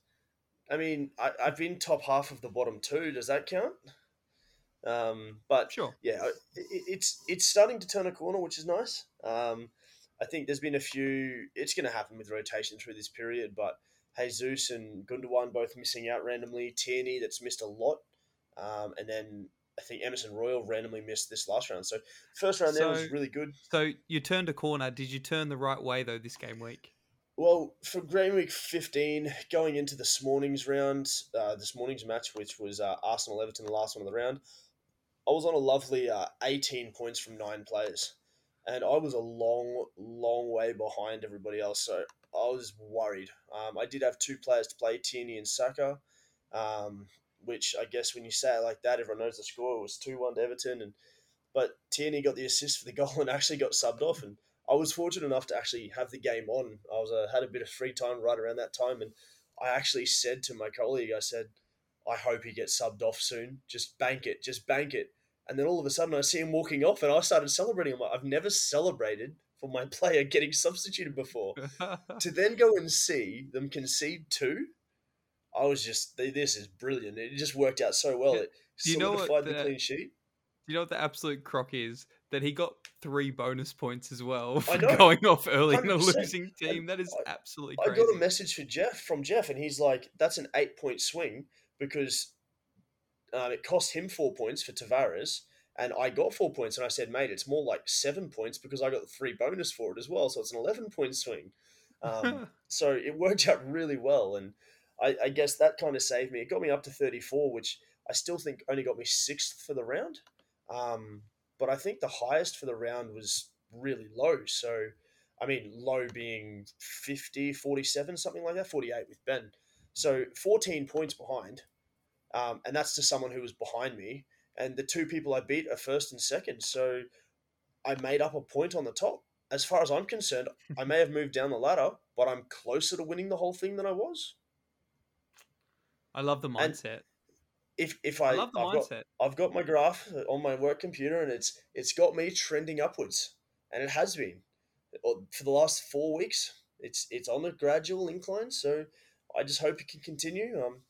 I mean, I, I've been top half of the bottom two. Does that count? Um, but sure. yeah, it, it's it's starting to turn a corner, which is nice. Um, I think there's been a few. It's going to happen with rotation through this period, but Jesus and Gundogan both missing out randomly. Tierney that's missed a lot, um, and then I think Emerson Royal randomly missed this last round. So first round there was really good. So you turned a corner. Did you turn the right way though this game week? Well, for game week 15, going into this morning's round, uh, this morning's match, which was uh, Arsenal Everton, the last one of the round, I was on a lovely uh, 18 points from nine players. And I was a long, long way behind everybody else. So I was worried. Um, I did have two players to play, Tierney and Saka, um, which I guess when you say it like that, everyone knows the score. It was 2 1 to Everton. And But Tierney got the assist for the goal and actually got subbed off. And I was fortunate enough to actually have the game on. I was uh, had a bit of free time right around that time, and I actually said to my colleague, I said, "I hope he gets subbed off soon. Just bank it, just bank it." And then all of a sudden, I see him walking off, and I started celebrating. I'm like, I've never celebrated for my player getting substituted before. to then go and see them concede two, I was just, this is brilliant. It just worked out so well. It Do you know what the the- clean sheet. you know what the absolute crock is? That he got three bonus points as well for going off early in a losing team. That is I- absolutely I got a message for Jeff from Jeff, and he's like, "That's an eight-point swing because um, it cost him four points for Tavares, and I got four points." And I said, "Mate, it's more like seven points because I got the three bonus for it as well, so it's an eleven-point swing." Um, so it worked out really well, and I, I guess that kind of saved me. It got me up to thirty-four, which I still think only got me sixth for the round. Um, but I think the highest for the round was really low. So, I mean, low being 50, 47, something like that, 48 with Ben. So 14 points behind. Um, and that's to someone who was behind me. And the two people I beat are first and second. So I made up a point on the top. As far as I'm concerned, I may have moved down the ladder, but I'm closer to winning the whole thing than I was. I love the and mindset. If if I, I, love the I've got. I've got my graph on my work computer, and it's it's got me trending upwards, and it has been for the last four weeks. It's it's on a gradual incline, so I just hope it can continue. Um,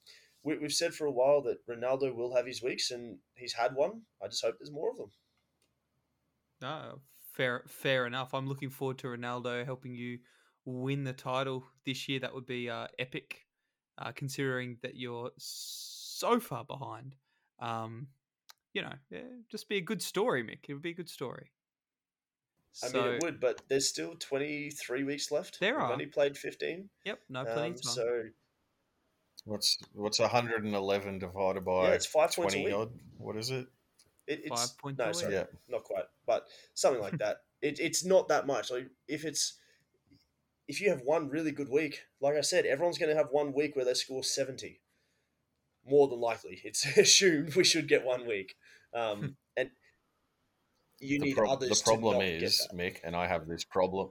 we, we've said for a while that Ronaldo will have his weeks, and he's had one. I just hope there's more of them. No, fair, fair enough. I'm looking forward to Ronaldo helping you win the title this year. That would be uh, epic, uh, considering that you're so far behind. Um, you know, yeah, just be a good story, Mick. It would be a good story. I So, mean, it would, but there's still 23 weeks left. There We've are. only played 15. yep, no plenty Um, of time. so What's what's 111 divided by yeah, it's five points a 20 week. odd? What is it? It, it's Five points no, a sorry, Yeah. not quite, but something like that. It, it's not that much. Like if it's if you have one really good week, like I said, everyone's going to have one week where they score seventy. More than likely, it's assumed we should get one week, um, and you the, need prob- others. the problem to not get is. Mick, and I have this problem.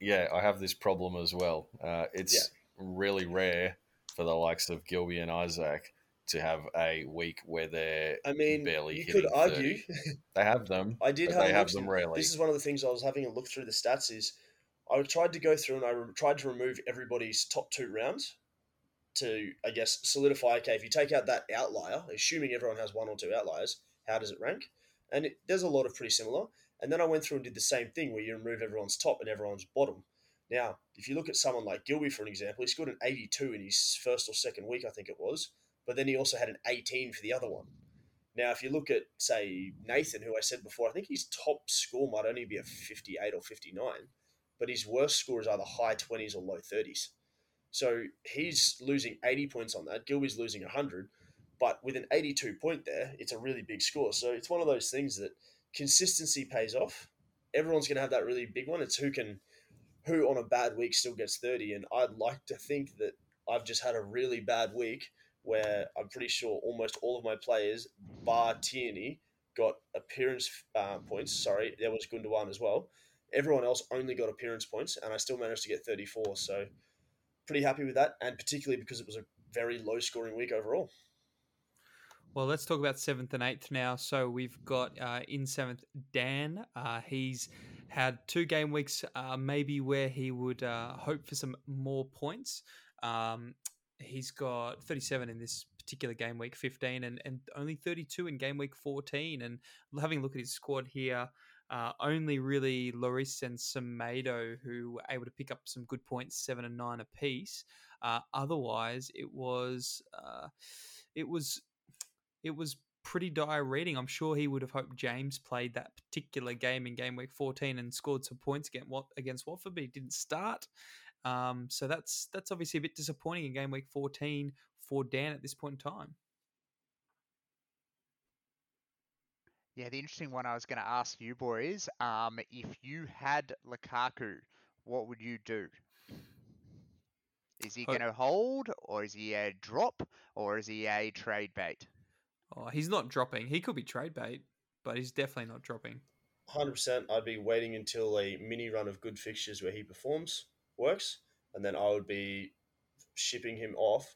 Yeah, I have this problem as well. Uh, it's really rare for the likes of Gilby and Isaac to have a week where they're I mean, barely you could argue. 30. They have them. I did have, they have them rarely. This is one of the things I was having a look through the stats. Is I tried to go through and I re- tried to remove everybody's top two rounds to, I guess, solidify. Okay, if you take out that outlier, assuming everyone has one or two outliers, how does it rank? And it, there's a lot of pretty similar. And then I went through and did the same thing where you remove everyone's top and everyone's bottom. Now, if you look at someone like Gilby, for an example, he scored an 82 in his first or second week, I think it was, but then he also had an 18 for the other one. Now, if you look at, say, Nathan, who I said before, I think his top score might only be a 58 or 59, but his worst score is either high 20s or low 30s. So he's losing 80 points on that. Gilby's losing 100, but with an 82 point there, it's a really big score. So it's one of those things that consistency pays off. Everyone's going to have that really big one. It's who can, who on a bad week still gets 30. And I'd like to think that I've just had a really bad week where I'm pretty sure almost all of my players, bar Tierney, got appearance uh, points. Sorry, there was Gundogan as well. Everyone else only got appearance points, and I still managed to get 34. So pretty happy with that, and particularly because it was a very low scoring week overall. Well, let's talk about seventh and eighth now. So we've got uh, in seventh Dan. Uh, he's had two game weeks, uh, maybe where he would uh, hope for some more points. Um, he's got 37 in this particular game week 15 and, and only 32 in game week 14. And having a look at his squad here, uh, only really Lloris and Semedo who were able to pick up some good points, seven and nine apiece. Uh, otherwise, it was uh, it was it was pretty dire reading. I'm sure he would have hoped James played that particular game in game week 14 and scored some points against what against Watford, but he didn't start. Um, so that's that's obviously a bit disappointing in game week 14 for Dan at this point in time. Yeah, the interesting one I was going to ask you boys, um, if you had Lukaku, what would you do? Is he Oh. going to hold, or is he a drop, or is he a trade bait? Oh, he's not dropping. He could be trade bait, but he's definitely not dropping. 100%, I'd be waiting until a mini run of good fixtures where he performs works, and then I would be shipping him off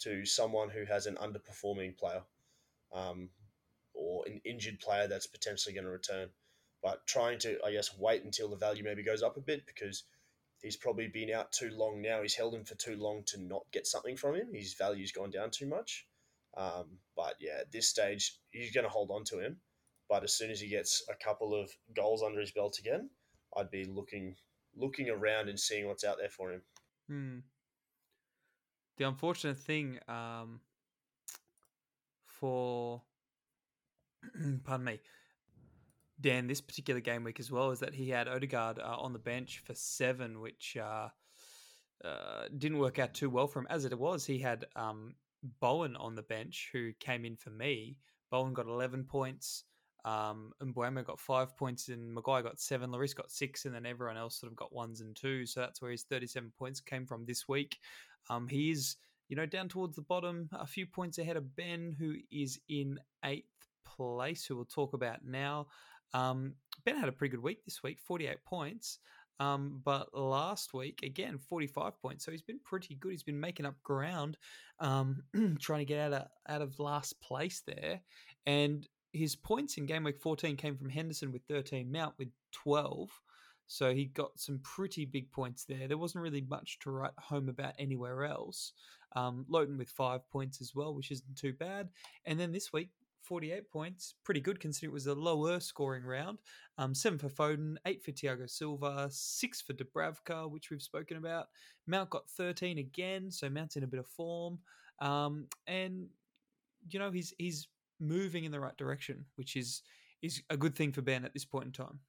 to someone who has an underperforming player um, or an injured player that's potentially going to return. But trying to, I guess, wait until the value maybe goes up a bit because he's probably been out too long now. He's held him for too long to not get something from him. His value's gone down too much. Um, but yeah, at this stage, he's going to hold on to him. But as soon as he gets a couple of goals under his belt again, I'd be looking looking around and seeing what's out there for him. Hmm. The unfortunate thing um, for, pardon me, Dan, this particular game week as well is that he had Odegaard uh, on the bench for seven, which uh, uh, didn't work out too well for him. As it was, he had um, Bowen on the bench who came in for me. Bowen got 11 points. Um, Mbeumo got five points, and Maguire got seven. Lloris got six, and then everyone else sort of got ones and twos. So that's where his 37 points came from this week. Um, he is, you know, down towards the bottom, a few points ahead of Ben, who is in eighth place, who we'll talk about now. Um, ben had a pretty good week this week, 48 points. Um, but last week, again, 45 points. So he's been pretty good. He's been making up ground, um, trying to get out of, out of last place there. And his points in game week 14 came from Henderson with 13, Mount with 12. So he got some pretty big points there. There wasn't really much to write home about anywhere else. Um, Lowton with five points as well, which isn't too bad. And then this week, 48 points, pretty good considering it was a lower scoring round. Um, seven for Foden, eight for Thiago Silva, six for Dubravka, which we've spoken about. Mount got 13 again, so Mount's in a bit of form. Um, and, you know, he's he's moving in the right direction, which is is a good thing for Ben at this point in time.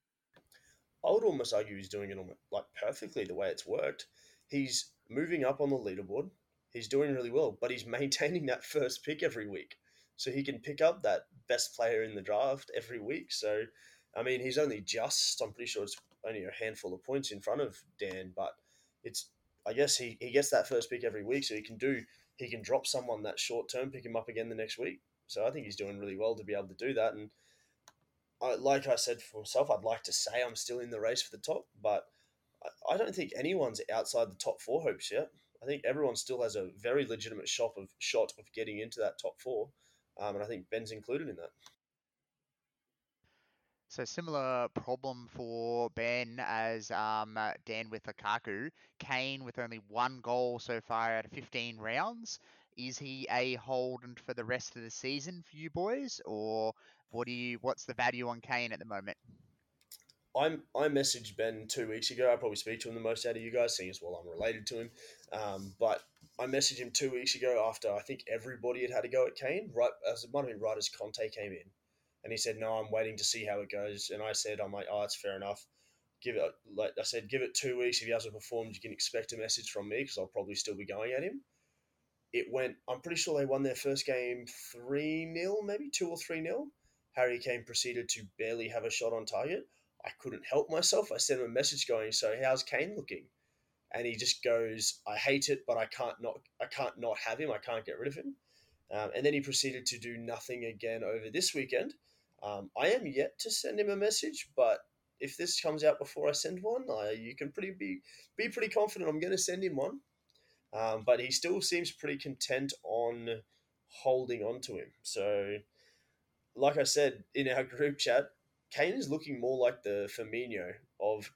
I would almost argue he's doing it almost, like perfectly the way it's worked. He's moving up on the leaderboard. He's doing really well, but he's maintaining that first pick every week, so he can pick up that best player in the draft every week. So, I mean, he's only just. I'm pretty sure it's only a handful of points in front of Dan, but it's. I guess he, he gets that first pick every week, so he can do. He can drop someone that short term, pick him up again the next week. So I think he's doing really well to be able to do that. And I, like I said for myself, I'd like to say I'm still in the race for the top, but I, I don't think anyone's outside the top four hopes yet. I think everyone still has a very legitimate shot of shot of getting into that top four, um, and I think Ben's included in that. So similar problem for Ben as um, Dan with Lukaku. Kane with only one goal so far out of 15 rounds. Is he a hold for the rest of the season for you boys, or what do you? What's the value on Kane at the moment? I'm I messaged Ben two weeks ago. I probably speak to him the most out of you guys, seeing as well I'm related to him. Um, but I messaged him two weeks ago after I think everybody had had a go at Kane. Right as it might have been right as Conte came in, and he said, "No, I'm waiting to see how it goes." And I said, "I'm like, oh, it's fair enough. Give it like I said, give it two weeks. If he hasn't performed, you can expect a message from me because I'll probably still be going at him." it went. I'm pretty sure they won their first game three 0 maybe two or three 0 Harry Kane proceeded to barely have a shot on target. I couldn't help myself. I sent him a message going, "So how's Kane looking?" And he just goes, "I hate it, but I can't not. I can't not have him. I can't get rid of him." Um, and then he proceeded to do nothing again over this weekend. Um, I am yet to send him a message, but if this comes out before I send one, I, you can pretty be be pretty confident I'm going to send him one. Um, but he still seems pretty content on holding on to him. So, like I said in our group chat, Kane is looking more like the Firmino of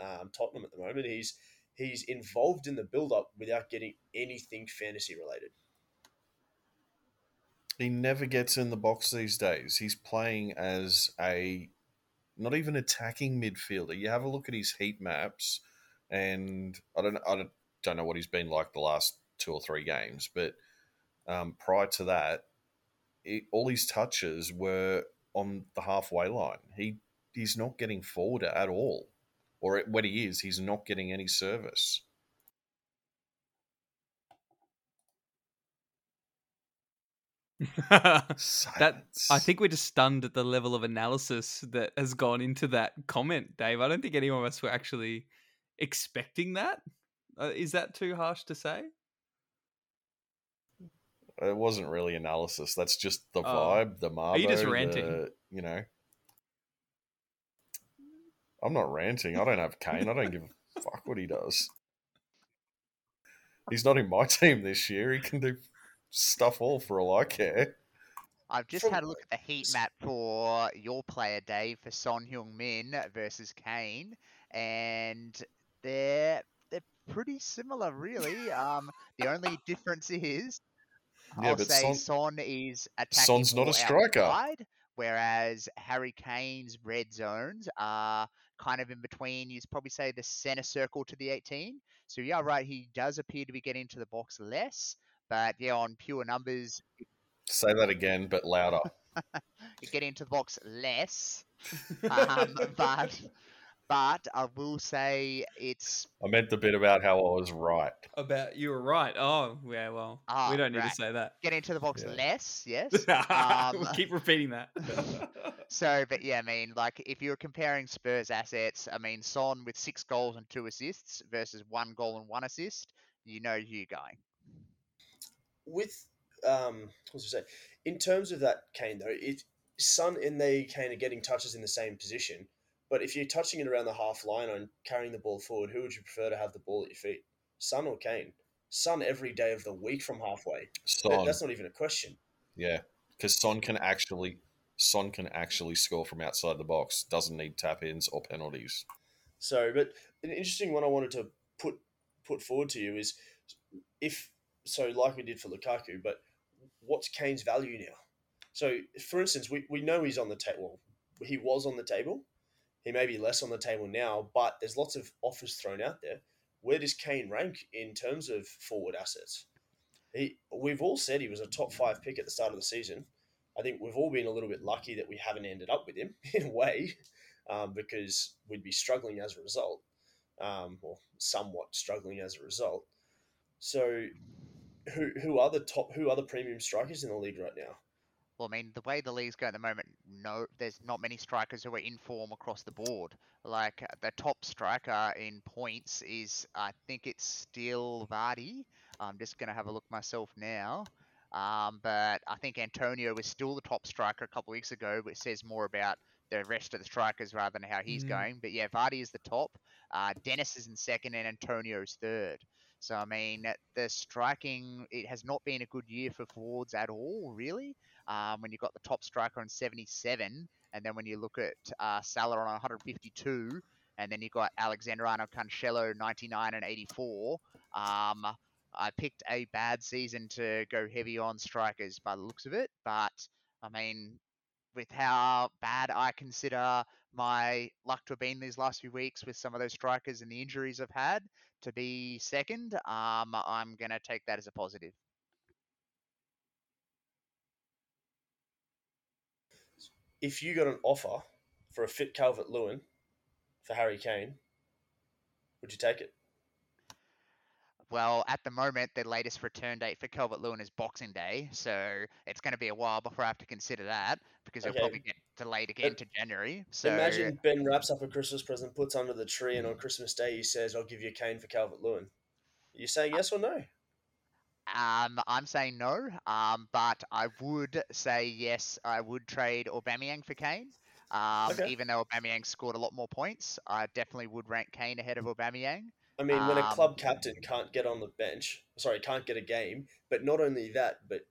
um, Tottenham at the moment. He's he's involved in the build up without getting anything fantasy related. He never gets in the box these days. He's playing as a not even attacking midfielder. You have a look at his heat maps, and I don't I don't don't know what he's been like the last two or three games, but um, prior to that, it, all his touches were on the halfway line. He he's not getting forward at all, or when he is, he's not getting any service. that I think we're just stunned at the level of analysis that has gone into that comment, Dave. I don't think any of us were actually expecting that. Uh, is that too harsh to say? It wasn't really analysis. That's just the oh. vibe, the marble. Are you just ranting? The, you know, I'm not ranting. I don't have Kane. I don't give a fuck what he does. He's not in my team this year. He can do stuff all for all I care. I've just had a look at the heat map for your player, Dave, for Son Heung-min versus Kane, and they're pretty similar, really. Um, the only difference is, yeah, I'll say Son, Son is attacking Son's not a striker. Outside, whereas Harry Kane's red zones are kind of in between. You'd probably say the center circle to the 18. So yeah, right. He does appear to be getting to the box less, but yeah, on pure numbers, Say that again, but louder. you get into the box less. Um, but but I will say it's I meant the bit about how I was right. About you were right. Oh, yeah. Well, Ah, we don't need right. to say that. get into the box Yeah. less. Yes. we'll Um, keep repeating that. So, but yeah, I mean, like if you're comparing Spurs assets, I mean, Son with six goals and two assists versus one goal and one assist, you know you're going. with um, what was I say? In terms of that Kane though, it Son and they Kane are getting touches in the same position. But if you're touching it around the half line and carrying the ball forward, who would you prefer to have the ball at your feet, Son or Kane? Son every day of the week from halfway. Son, That's not even a question. yeah, because Son can actually Son can actually score from outside the box. Doesn't need tap ins or penalties. So, but an interesting one I wanted to put put forward to you is if so, like we did for Lukaku, but what's Kane's value now? So, for instance, we, we know he's on the table. He was on the table. He may be less on the table now, but there's lots of offers thrown out there. Where does Kane rank in terms of forward assets? He, we've all said he was a top five pick at the start of the season. I think we've all been a little bit lucky that we haven't ended up with him in a way, um, because we'd be struggling as a result, um, or somewhat struggling as a result. So, who who are the top? Who are the premium strikers in the league right now? Well, I mean, the way the league's going at the moment, no, there's not many strikers who are in form across the board. Like uh, the top striker in points is, I think it's still Vardy. I'm just going to have a look myself now. Um, but I think Antonio was still the top striker a couple weeks ago, which says more about the rest of the strikers rather than how he's Mm. going. But yeah, Vardy is the top. Uh, Dennis is in second, and Antonio's third. So I mean, the striking it has not been a good year for forwards at all, really um, when you've got the top striker on 77, and then when you look at uh, Salah on 152, and then you've got Alexander Arnold Cancelo 99 and 84. Um, I picked a bad season to go heavy on strikers by the looks of it, but I mean, with how bad I consider my luck to have been these last few weeks with some of those strikers and the injuries I've had to be second, um, I'm going to take that as a positive. If you got an offer for a fit Calvert Lewin for Harry Kane, would you take it? Well, at the moment, the latest return date for Calvert Lewin is Boxing Day, so it's going to be a while before I have to consider that because it'll probably get delayed again to January. So Imagine Ben wraps up a Christmas present, puts under the tree, and on Christmas Day he says, "I'll give you Kane for Calvert Lewin." You saying yes or no? Um, I'm saying no, um, but I would say yes. I would trade Aubameyang for Kane. Um, Okay. Even though Aubameyang scored a lot more points, I definitely would rank Kane ahead of Aubameyang. I mean, when a club Um, captain can't get on the bench, sorry, can't get a game, but not only that, but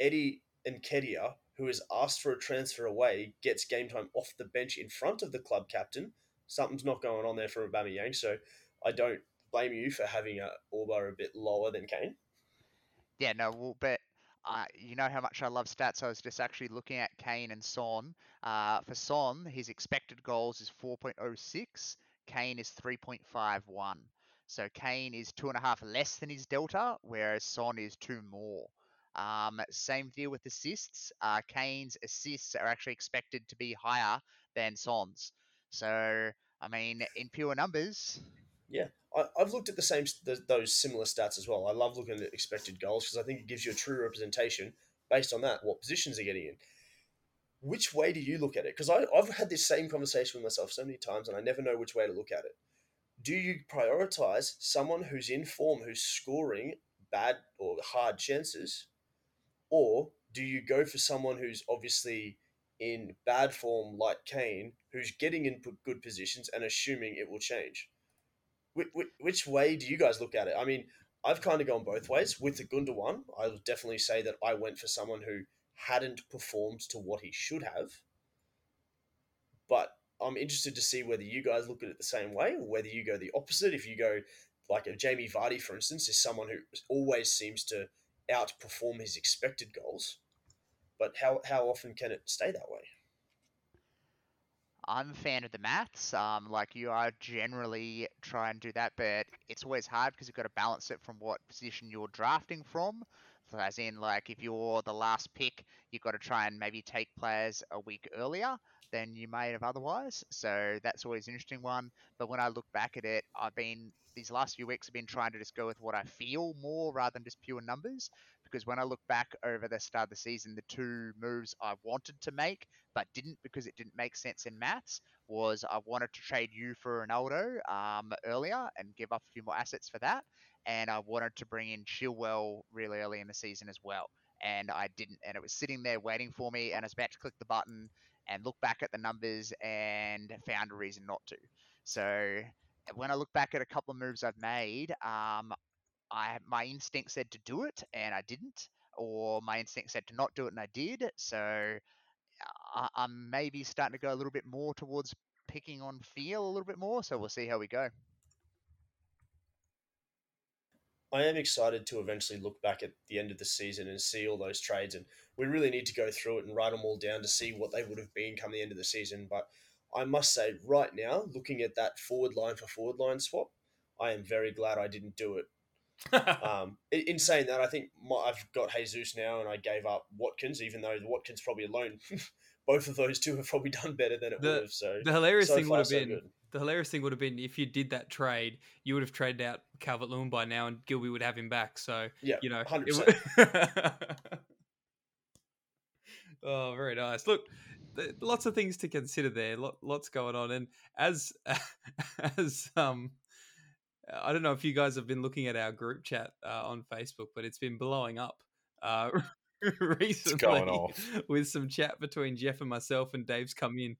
Eddie Nketiah, who has asked for a transfer away, gets game time off the bench in front of the club captain. Something's not going on there for Aubameyang, so I don't blame you for having a Orba a bit lower than Kane. Yeah, no, well, but uh, you know how much I love stats. I was just actually looking at Kane and Son. Uh, for Son, his expected goals is 4.06. Kane is 3.51. So Kane is two and a half less than his delta, whereas Son is two more. Um, same deal with assists. Uh, Kane's assists are actually expected to be higher than Son's. So, I mean, in pure numbers, I, I've looked at the same th those similar stats as well. I love looking at expected goals because I think it gives you a true representation based on that, what positions they're getting in. Which way do you look at it? Because I've had this same conversation with myself so many times, and I never know which way to look at it. Do you prioritize someone who's in form, who's scoring bad or hard chances, or do you go for someone who's obviously in bad form, like Kane, who's getting in good positions and assuming it will change? Which, which way do you guys look at it? I mean, I've kind of gone both ways. With the Gunda one, I would definitely say that I went for someone who hadn't performed to what he should have. But I'm interested to see whether you guys look at it the same way or whether you go the opposite. If you go like a Jamie Vardy, for instance, is someone who always seems to outperform his expected goals. But how, how often can it stay that way? I'm a fan of the maths. Um, like you are generally try and do that, but it's always hard because you've got to balance it from what position you're drafting from. So as in, like if you're the last pick, you've got to try and maybe take players a week earlier than you may have otherwise. So that's always an interesting one. But when I look back at it, I've been these last few weeks I've been trying to just go with what I feel more rather than just pure numbers. Because when I look back over the start of the season, the two moves I wanted to make but didn't because it didn't make sense in maths was I wanted to trade you for Ronaldo um, earlier and give up a few more assets for that. And I wanted to bring in Chilwell really early in the season as well. And I didn't. And it was sitting there waiting for me. And I was about to click the button and look back at the numbers and found a reason not to. So when I look back at a couple of moves I've made, um, I my instinct said to do it and I didn't, or my instinct said to not do it and I did. So I, I'm maybe starting to go a little bit more towards picking on feel a little bit more. So we'll see how we go. I am excited to eventually look back at the end of the season and see all those trades. And we really need to go through it and write them all down to see what they would have been come the end of the season. But I must say, right now, looking at that forward line for forward line swap, I am very glad I didn't do it. um, in saying that, I think my, I've got Jesus now, and I gave up Watkins, even though Watkins probably alone, both of those two have probably done better than it The- would have. So the hilarious so thing would have so been good. the hilarious thing would have been if you did that trade, you would have traded out Calvert Lewin by now, and Gilby would have him back. So yeah, you know, hundred percent. oh, very nice. Look, th- lots of things to consider there. Lot, lots going on, and as as um, I don't know if you guys have been looking at our group chat uh, on Facebook, but it's been blowing up. Uh, recently with some chat between Jeff and myself and Dave's come in.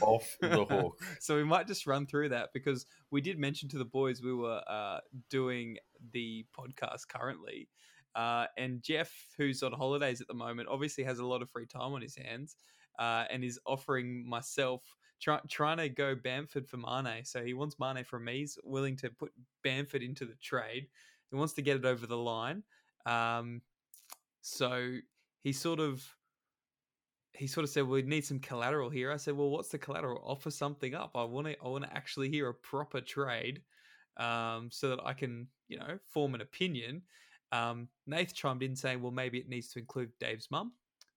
Off the hook. so we might just run through that because we did mention to the boys we were uh, doing the podcast currently. Uh, and Jeff, who's on holidays at the moment, obviously has a lot of free time on his hands uh, and is offering myself try, trying to go Bamford for Mane. So he wants Mane from me. He's willing to put Bamford into the trade. He wants to get it over the line. Um, so he sort of he sort of said, "We need some collateral here." I said, "Well, what's the collateral? Offer something up. I want to. I want to actually hear a proper trade, um, so that I can, you know, form an opinion." Um, Nath chimed in saying, "Well, maybe it needs to include Dave's mum."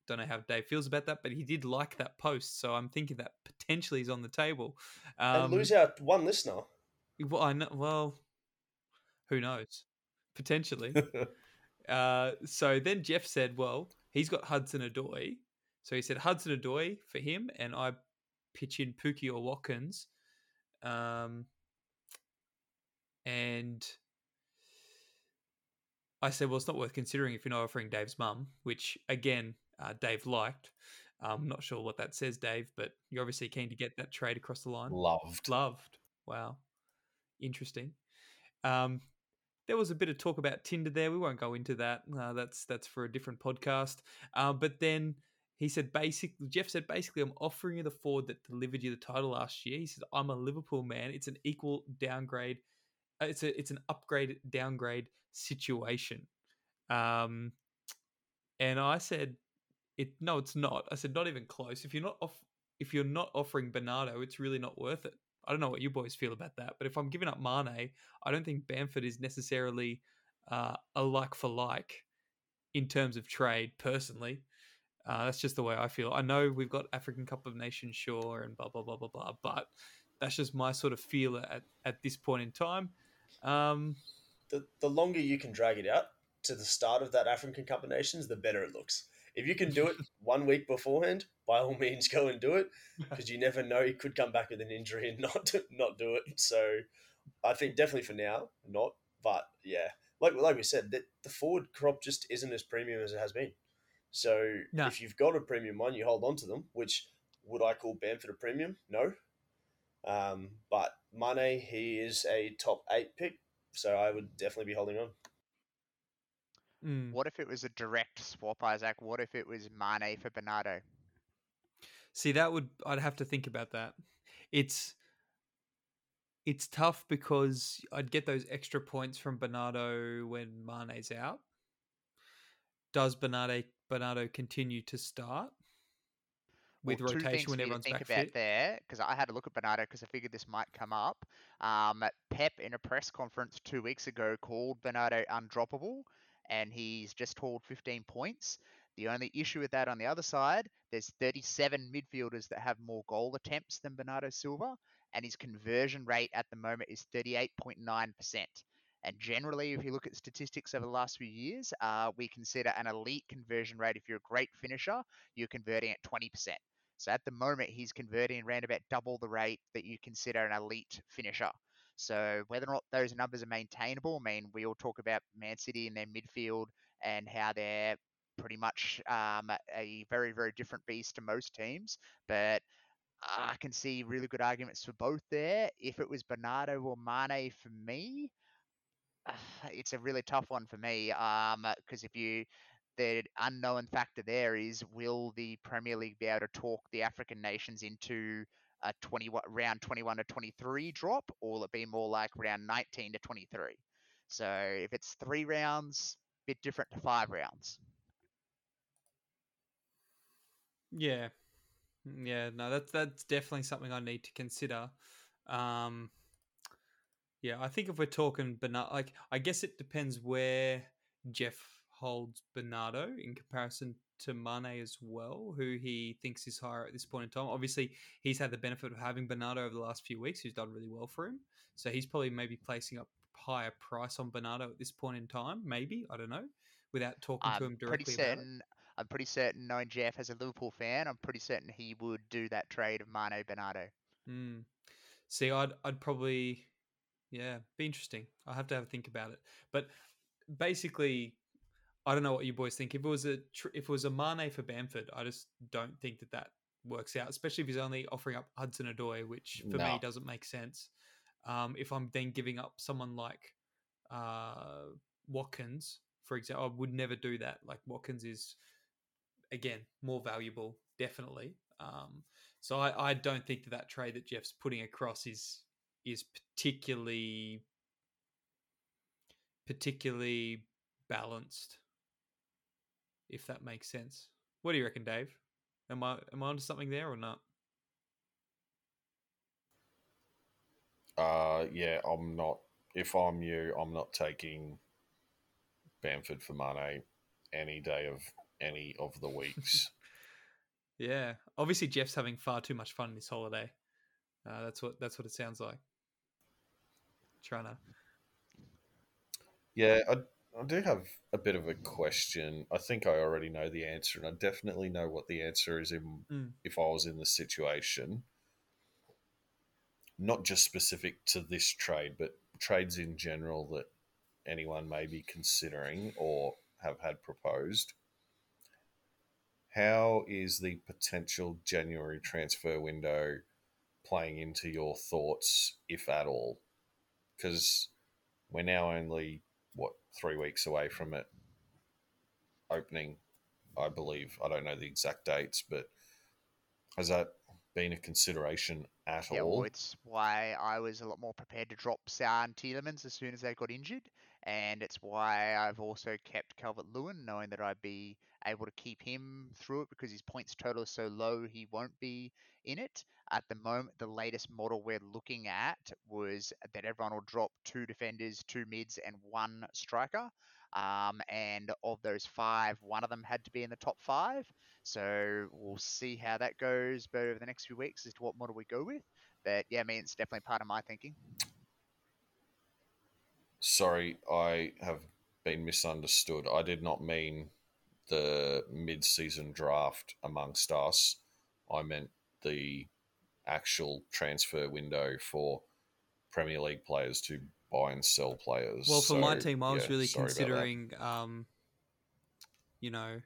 Don't know how Dave feels about that, but he did like that post, so I'm thinking that potentially is on the table. Um, and lose out one listener. well, I know. Well, who knows? Potentially. Uh, so then Jeff said, well, he's got Hudson Odoi. So he said Hudson Odoi for him, and I pitch in Pukki or Watkins. Um, and I said, well, it's not worth considering if you're not offering Dave's mum, which again, uh, Dave liked. I'm not sure what that says, Dave, but you're obviously keen to get that trade across the line. Loved. Loved. Wow. Interesting. Um, there was a bit of talk about Tinder there. We won't go into that. Uh, that's that's for a different podcast. Uh, but then he said, basically, Jeff said, basically, I'm offering you the Ford that delivered you the title last year. He said, I'm a Liverpool man. It's an equal downgrade. uh, It's a it's an upgrade downgrade situation. Um, and I said, it no, it's not. I said, not even close. If you're not off, if you're not offering Bernardo, it's really not worth it. I don't know what you boys feel about that, but if I'm giving up Mane, I don't think Bamford is necessarily uh, a like for like in terms of trade. Personally, uh, that's just the way I feel. I know we've got African Cup of Nations, sure, and blah blah blah blah blah, but that's just my sort of feel at at this point in time. Um, The the longer you can drag it out to the start of that African Cup of Nations, the better it looks. If you can do it one week beforehand, by all means, go and do it because you never know he could come back with an injury and not not do it. So I think definitely for now, not. But yeah, like like we said, that the forward crop just isn't as premium as it has been. So No. if you've got a premium one, you hold on to them. Which would I call Bamford a premium? No. Um, but Mane, he is a top eight pick, so I would definitely be holding on. Mm. What if it was a direct swap, Isaac? What if it was Mane for Bernardo? See, that would I'd have to think about that. It's it's tough because I'd get those extra points from Bernardo when Mane's out. Does Bernardo Bernardo continue to start? with well, rotation when everyone's think back about fit. there because I had a look at Bernardo because I figured this might come up. Um, Pep in a press conference two weeks ago called Bernardo undroppable, and he's just hauled 15 points. The only issue with that on the other side, there's 37 midfielders that have more goal attempts than Bernardo Silva, and his conversion rate at the moment is 38.9%. And generally, if you look at statistics over the last few years, uh, we consider an elite conversion rate. If you're a great finisher, you're converting at 20%. So at the moment, he's converting around about double the rate that you consider an elite finisher. So whether or not those numbers are maintainable, I mean, we all talk about Man City and their midfield and how they're pretty much um, a very, very different beast to most teams. But I can see really good arguments for both there. If it was Bernardo or Mane for me, it's a really tough one for me. Um, because if you the unknown factor there is will the Premier League be able to talk the African nations into a 20 round 21 to 23 drop, or will it be more like round 19 to 23? So if it's three rounds, bit different to five rounds. Yeah, Mm, yeah. No, that's that's definitely something I need to consider. Um, yeah, I think if we're talking Bernardo, like I guess it depends where Jeff holds Bernardo in comparison to Mane as well, who he thinks is higher at this point in time. Obviously, he's had the benefit of having Bernardo over the last few weeks, who's done really well for him. So he's probably maybe placing a higher price on Bernardo at this point in time. Maybe I don't know, without talking I'm to him pretty directly about it. certain. I'm pretty certain, knowing Jeff as a Liverpool fan, I'm pretty certain he would do that trade of Mane Bernardo. Mm. See, I'd I'd probably, yeah, be interesting. I'll have to have a think about it. But basically, I don't know what you boys think. If it was a tr- if it was a Mane for Bamford, I just don't think that that works out. Especially if he's only offering up Hudson Odoi, which for No. me doesn't make sense. Um, if I'm then giving up someone like uh, Watkins, for example, I would never do that. Like Watkins is again more valuable, definitely. Um, so I, I don't think that that trade that Jeff's putting across is is particularly particularly balanced, if that makes sense. What do you reckon, Dave? Am I am I onto something there or not? Uh, yeah, I'm not. If I'm you, I'm not taking Bamford for Mane any day of any of the weeks. Yeah, obviously Jeff's having far too much fun this holiday. Uh, that's what that's what it sounds like. Trying to yeah, I, I do have a bit of a question. I think I already know the answer, and I definitely know what the answer is in, Mm. if I was in the situation. Not just specific to this trade, but trades in general that anyone may be considering or have had proposed. How is the potential January transfer window playing into your thoughts, if at all? Because we're now only, what, three weeks away from it opening, I believe. I don't know the exact dates, but has that been a consideration at Yeah, all? well, it's why I was a lot more prepared to drop Sarr and Tielemans as soon as they got injured, and it's why I've also kept Calvert Lewin, knowing that I'd be able to keep him through it because his points total is so low, he won't be in it. At the moment, the latest model we're looking at was that everyone will drop two defenders, two mids, and one striker. Um, and of those five, one of them had to be in the top five. So we'll see how that goes but over the next few weeks as to what model we go with. But yeah, I mean, it's definitely part of my thinking. Sorry, I have been misunderstood. I did not mean the mid-season draft amongst us. I meant the actual transfer window for Premier League players to buy and sell players. Well, for my team, I was yeah, really sorry about that. considering, um, you know,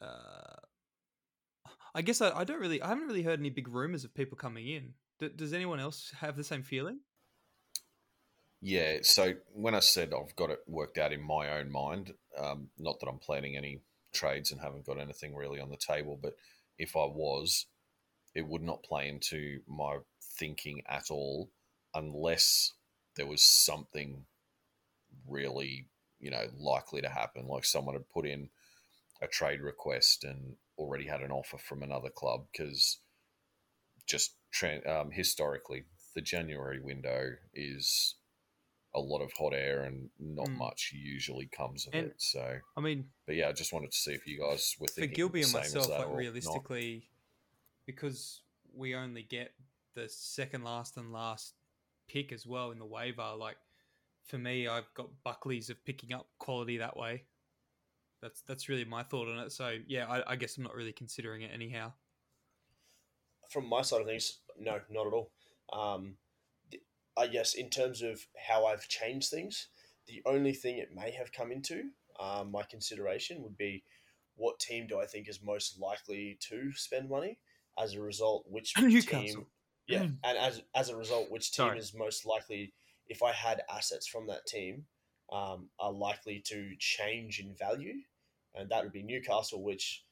uh, I guess I, I don't really, I haven't really heard any big rumors of people coming in. D- does anyone else have the same feeling? Yeah, so when I said I've got it worked out in my own mind, um, not that I'm planning any trades and haven't got anything really on the table, but if I was, it would not play into my thinking at all unless there was something really, you know, likely to happen. Like someone had put in a trade request and already had an offer from another club because just um, historically, the January window is a lot of hot air and not Mm. much usually comes of And- it. So, I mean, but yeah, I just wanted to see if you guys were for Gilby the and same as myself, like or not. realistically, because we only get the second last and last pick as well in the waiver. Like for me, I've got Buckley's of picking up quality that way. That's that's really my thought on it. So yeah, I, I guess I'm not really considering it anyhow. from my side of things, no, not at all. Um, the- I guess in terms of how I've changed things, the only thing it may have come into um, my consideration would be what team do I think is most likely to spend money? As a result, which Newcastle. team? Yeah, and as as a result, which team Sorry. is most likely, if I had assets from that team, um, are likely to change in value, and that would be Newcastle, which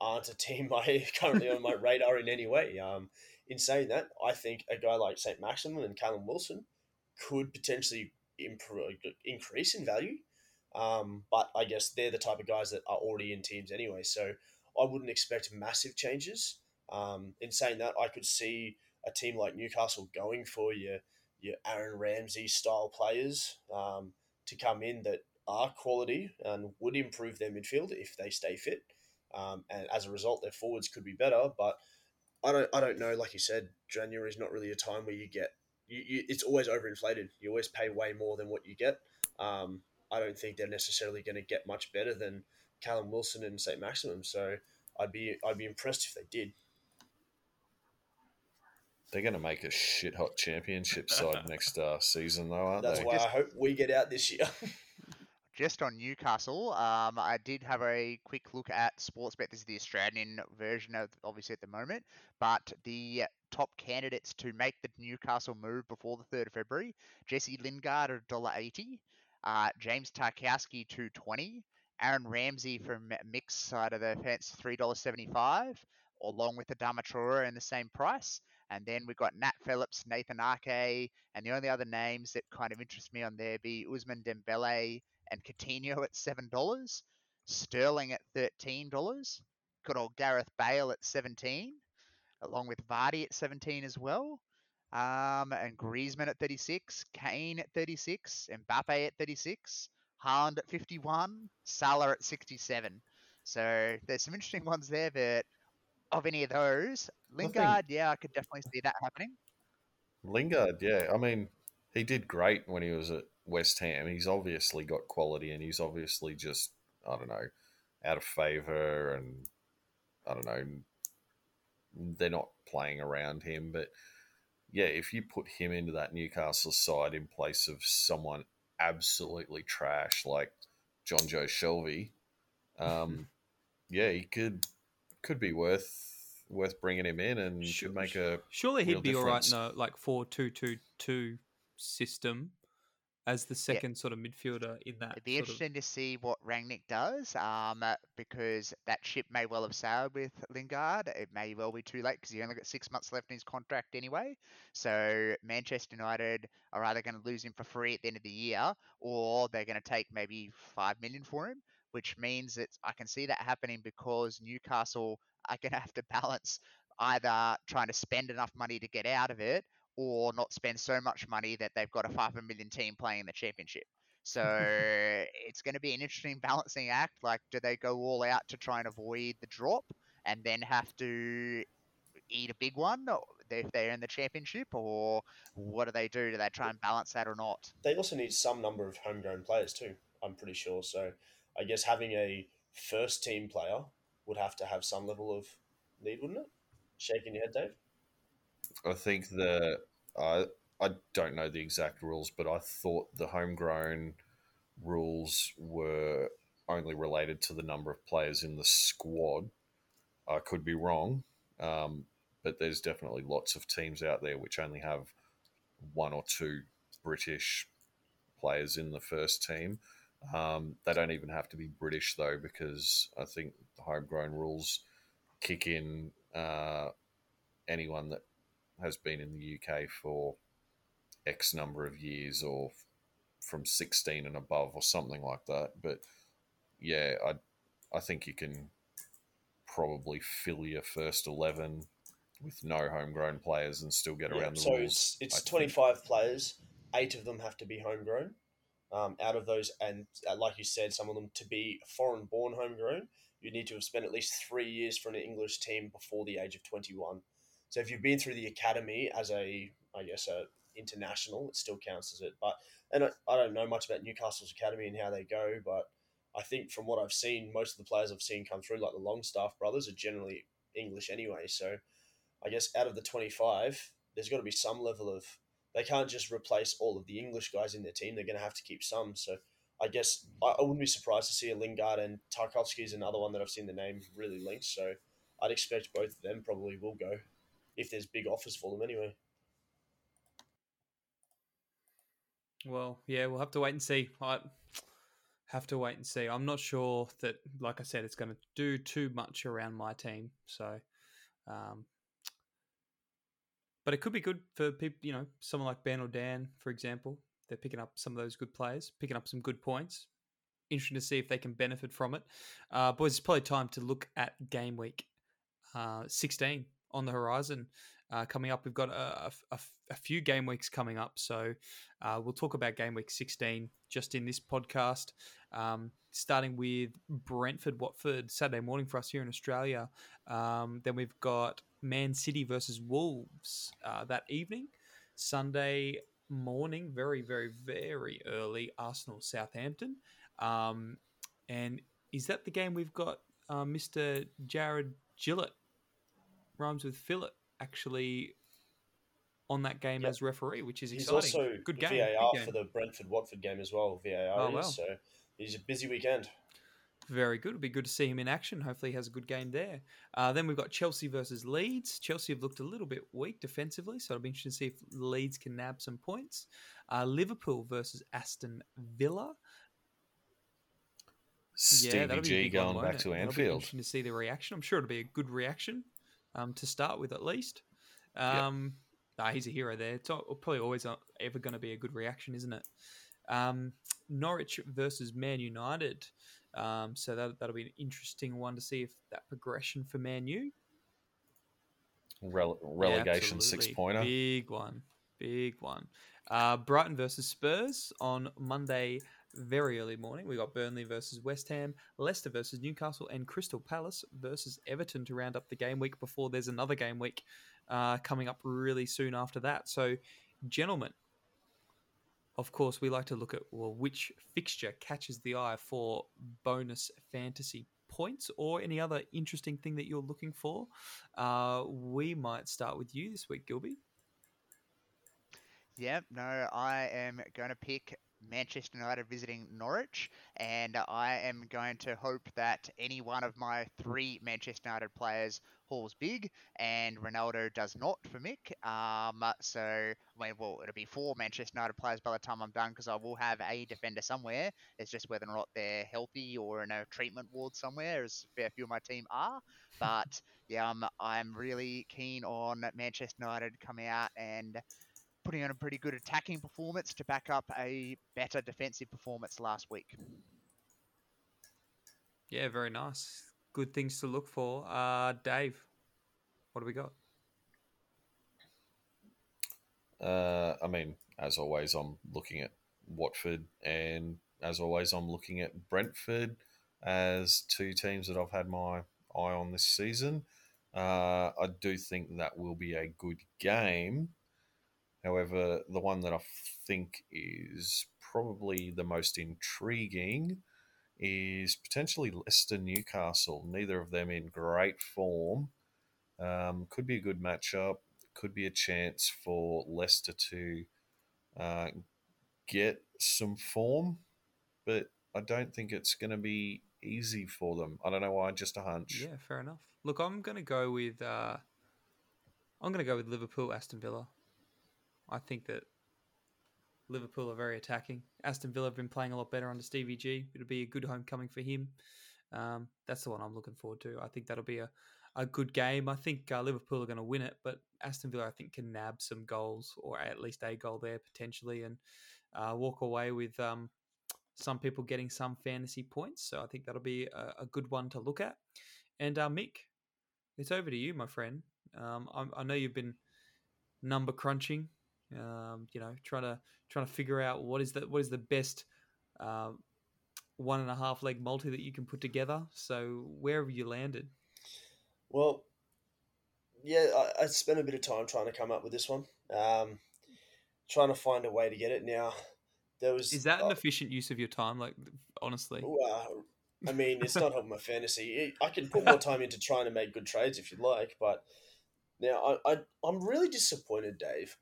aren't a team I currently on my radar in any way. Um, in saying that, I think a guy like St. Maximin and Callum Wilson could potentially improve, increase in value. Um, but I guess they're the type of guys that are already in teams anyway. So I wouldn't expect massive changes. Um, in saying that, I could see a team like Newcastle going for your your Aaron Ramsey style players um, to come in that are quality and would improve their midfield if they stay fit. Um, and as a result, their forwards could be better. But I don't, I don't know. Like you said, January is not really a time where you get. You, you, it's always overinflated. You always pay way more than what you get. Um, I don't think they're necessarily going to get much better than Callum Wilson and St. Maximin. So I'd be, I'd be impressed if they did. They're going to make a shit hot championship side next uh, season, though, aren't That's they? That's why I hope we get out this year. Just on Newcastle, um, I did have a quick look at Sportsbet. This is the Australian version of obviously at the moment, but the top candidates to make the Newcastle move before the third of February: Jesse Lingard at $1.80, uh, James Tarkowski two twenty, Aaron Ramsey from mixed side of the fence three dollars seventy five, along with the Adama Traoré in the same price. And then we've got Nat Phillips, Nathan Ake, and the only other names that kind of interest me on there be Ousmane Dembélé and Coutinho at seven dollars, Sterling at thirteen dollars, good old Gareth Bale at seventeen, along with Vardy at seventeen as well, um, and Griezmann at thirty six, Kane at thirty six, Mbappe at thirty six, Haaland at fifty one, Salah at sixty seven. So there's some interesting ones there, but of any of those, Lingard, yeah, I could definitely see that happening. Lingard, yeah. I mean, he did great when he was at West Ham. He's obviously got quality, and he's obviously just I don't know out of favour, and I don't know. They're not playing around him, but yeah, if you put him into that Newcastle side in place of someone absolutely trash like Jonjo Shelvey, um, yeah, he could could be worth worth bringing him in and Sure- should make a Surely he'd be all right in a like four two two two system as the second sort of midfielder in that. It'd be sort of- interesting to see what Rangnick does, um, uh, because that ship may well have sailed with Lingard. It may well be too late because he only got six months left in his contract anyway. So Manchester United are either going to lose him for free at the end of the year, or they're going to take maybe five million for him, which means that I can see that happening because Newcastle are going to have to balance either trying to spend enough money to get out of it or not spend so much money that they've got a five million team playing in the championship. So it's going to be an interesting balancing act. Like, do they go all out to try and avoid the drop and then have to eat a big one if they're in the championship, or what do they do? Do they try and balance that or not? they also need some number of homegrown players too. I'm pretty sure. So I guess having a first team player would have to have some level of need, wouldn't it? Shaking your head, Dave. I think the I I don't know the exact rules, but I thought the homegrown rules were only related to the number of players in the squad. I could be wrong, um, but there's definitely lots of teams out there which only have one or two British players in the first team. Um, they don't even have to be British though, because I think the homegrown rules kick in uh, anyone that has been in the UK for X number of years or from 16 and above or something like that. But yeah, I I think you can probably fill your first eleven with no homegrown players and still get Yeah, around the so rules. it's, I it's think. 25 players. Eight of them have to be homegrown. Um, out of those, and uh, like you said, some of them to be foreign-born homegrown, you need to have spent at least three years for an English team before the age of 21. So if you've been through the academy as a, I guess, a international, it still counts as it. But and I, I don't know much about Newcastle's academy and how they go, but I think from what I've seen, most of the players I've seen come through, like the Longstaff brothers, are generally English anyway. So I guess out of the 25, there's got to be some level of. They can't just replace all of the English guys in their team. They're going to have to keep some. So I guess I wouldn't be surprised to see a Lingard and Tarkowski is another one that I've seen the name really linked. So I'd expect both of them probably will go if there's big offers for them anyway. Well, yeah, we'll have to wait and see. I have to wait and see. I'm not sure that, like I said, it's going to do too much around my team. So, um, but it could be good for people. You know, someone like Ben or Dan, for example. They're picking up some of those good players, picking up some good points. Interesting to see if they can benefit from it. Uh, boys, it's probably time to look at game week uh, 16 on the horizon uh, coming up. We've got a, a, a few game weeks coming up, so uh, we'll talk about game week 16 just in this podcast. Um, starting with Brentford Watford Saturday morning for us here in Australia. Um, then we've got Man City versus Wolves uh, that evening. Sunday morning, very, very, very early, Arsenal Southampton. Um, and is that the game we've got uh, Mr. Jarred Gillett, rhymes with Philip actually on that game Yep. as referee, which is He's exciting. also good game. VAR good game. for the Brentford Watford game as well. VAR Oh, is, wow. so he's a busy weekend. Very good. It'll be good to see him in action. Hopefully, he has a good game there. Uh, then we've got Chelsea versus Leeds. Chelsea have looked a little bit weak defensively, so it'll be interesting to see if Leeds can nab some points. Uh, Liverpool versus Aston Villa. Stevie that'll be a G one, going won't back it? to That'll be Anfield. interesting to see the reaction. I'm sure it'll be a good reaction um, to start with, at least. Um, nah, he's a hero there. It's probably always uh, ever going to be a good reaction, isn't it? Um, Norwich versus Man United. Um, so that that'll be an interesting one to see if that progression for Man U. Rele- Yeah, relegation six pointer. Big one. Big one. Uh, Brighton versus Spurs on Monday, very early morning. We got Burnley versus West Ham, Leicester versus Newcastle, and Crystal Palace versus Everton to round up the game week before there's another game week uh, coming up really soon after that. So, gentlemen, of course, we like to look at well, which fixture catches the eye for bonus fantasy points or any other interesting thing that you're looking for. Uh, we might start with you this week, Gilby. Yep, no, I am going to pick Manchester United visiting Norwich, and I am going to hope that any one of my three Manchester United players hauls big, and Ronaldo does not for Mick. Um, so, I mean, well, it'll be four Manchester United players by the time I'm done, because I will have a defender somewhere. It's just whether or not they're healthy or in a treatment ward somewhere, as a fair few of my team are. But yeah, I'm, I'm really keen on Manchester United coming out and putting on a pretty good attacking performance to back up a better defensive performance last week. Yeah, very nice. Good things to look for. Uh, Dave, what do we got? Uh, I mean, as always, I'm looking at Watford, and as always, I'm looking at Brentford as two teams that I've had my eye on this season. Uh, I do think that will be a good game. However, the one that I think is probably the most intriguing is potentially Leicester Newcastle. Neither of them in great form. Um, could be a good matchup. Could be a chance for Leicester to uh, get some form, but I don't think it's going to be easy for them. I don't know why, just a hunch. Yeah, fair enough. Look, I'm going to go with uh, I'm going to go with Liverpool, Aston Villa. I think that Liverpool are very attacking. Aston Villa have been playing a lot better under Stevie G. It'll be a good homecoming for him. Um, that's the one I'm looking forward to. I think that'll be a, a good game. I think uh, Liverpool are going to win it, but Aston Villa, I think, can nab some goals or at least a goal there potentially and uh, walk away with um, some people getting some fantasy points. So I think that'll be a, a good one to look at. And uh, Mick, it's over to you, my friend. Um, I, I know you've been number crunching. Um, you know, trying to trying to figure out what is the what is the best uh, one and a half leg multi that you can put together. So where have you landed? Well, yeah, I, I spent a bit of time trying to come up with this one. Um, trying to find a way to get it. Now, there was Is that an uh, efficient use of your time? Like, honestly, Well, I mean, it's not helping my fantasy. I can put more time into trying to make good trades if you'd like, but now I, I I'm really disappointed, Dave.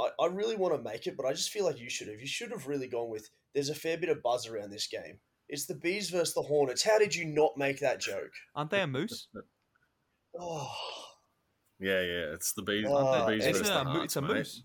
I, I really want to make it, but I just feel like you should have. You should have really gone with. There's a fair bit of buzz around this game. It's the bees versus the hornets. How did you not make that joke? aren't they a moose? Oh. Yeah, yeah. It's the bees. Oh, the bees it's versus a the mo- hearts, it's a mate. moose.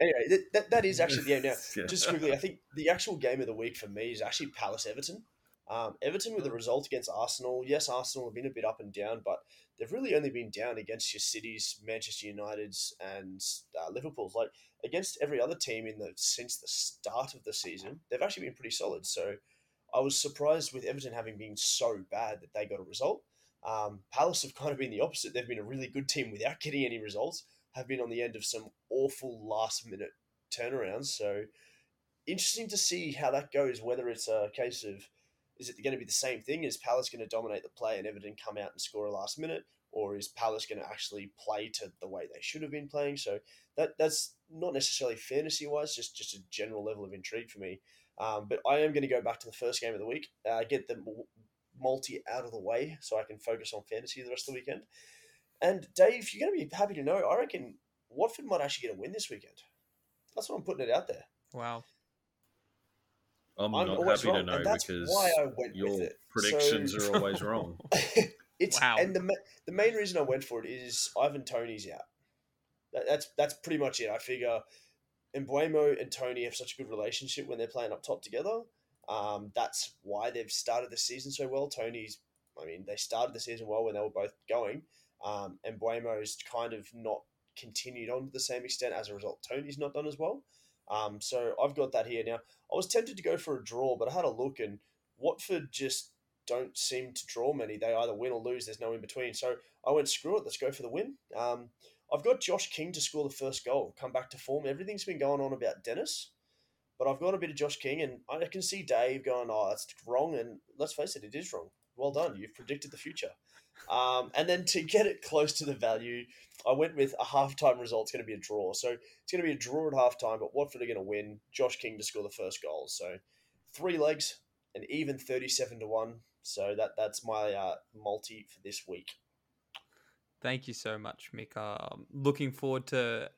Anyway, that, that, that is actually yeah. Now, Yeah. just quickly, I think the actual game of the week for me is actually Palace Everton. Um, Everton with the result against Arsenal. Yes, Arsenal have been a bit up and down, but they've really only been down against your cities, Manchester United's, and uh, Liverpool's. Like against every other team in the since the start of the season, they've actually been pretty solid. So I was surprised with Everton having been so bad that they got a result. Um, Palace have kind of been the opposite. They've been a really good team without getting any results. Have been on the end of some awful last minute turnarounds. So interesting to see how that goes. Whether it's a case of is it going to be the same thing? Is Palace going to dominate the play and Everton come out and score a last minute, or is Palace going to actually play to the way they should have been playing? So that that's not necessarily fantasy wise, just just a general level of intrigue for me. Um, but I am going to go back to the first game of the week, uh, get the multi out of the way, so I can focus on fantasy the rest of the weekend. And Dave, you're going to be happy to know. I reckon Watford might actually get a win this weekend. That's what I'm putting it out there. Wow. I'm, I'm not happy wrong, to know that's because why I went with your it. predictions So- are always wrong. it's Wow. and the the main reason I went for it is Ivan Toney's out. That, that's that's pretty much it. I figure Mbeumo and Toney have such a good relationship when they're playing up top together. Um, that's why they've started the season so well. Toney's, I mean, they started the season well when they were both going. Um, and Mbeumo's kind of not continued on to the same extent. As a result, Toney's not done as well. Um, so I've got that here now. I was tempted to go for a draw, but I had a look, and Watford just don't seem to draw many. They either win or lose. There's no in between. So I went, screw it, let's go for the win. Um, I've got Josh King to score the first goal, come back to form. Everything's been going on about Dennis, but I've got a bit of Josh King, and I can see Dave going, oh, that's wrong. And let's face it, it is wrong. Well done. You've predicted the future. Um, and then to get it close to the value, I went with a halftime result. It's going to be a draw. So it's going to be a draw at halftime, but Watford are going to win. Josh King to score the first goal. So three legs and even 37 to 1. So that that's my uh, multi for this week. Thank you so much, Mick. Um, looking forward to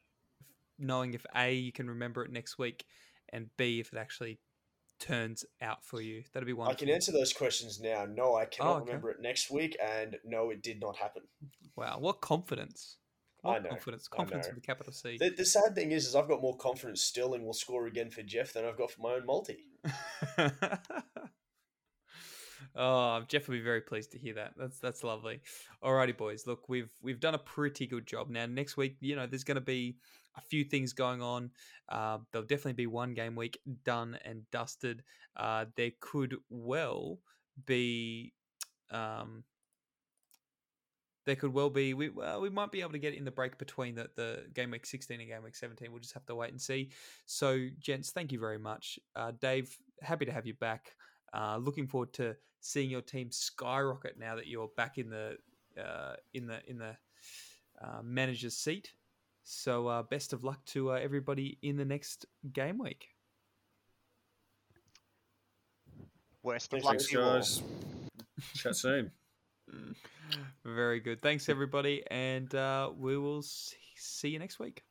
knowing if A, you can remember it next week, and B, if it actually turns out for you. That'd be one. I can answer those questions now. No, I cannot Oh, okay. remember it next week, and no, it did not happen. Wow, what confidence! I know, confidence! Confidence with a capital C. The, the sad thing is, is I've got more confidence Sterling will score again for Jeff than I've got for my own multi. oh, Jeff will be very pleased to hear that. That's that's lovely. Alrighty, boys. Look, we've we've done a pretty good job. Now, next week, you know, there's going to be a few things going on. Uh, there'll definitely be one game week done and dusted. Uh, there could well be. Um, there could well be we well, we might be able to get in the break between the, the game week 16 and game week 17 we'll just have to wait and see so gents thank you very much uh, dave happy to have you back uh, looking forward to seeing your team skyrocket now that you're back in the uh, in the in the uh, manager's seat so uh, best of luck to uh, everybody in the next game week Worst of Thanks, luck to you guys. Chat soon. very good thanks everybody and uh, we will see see you next week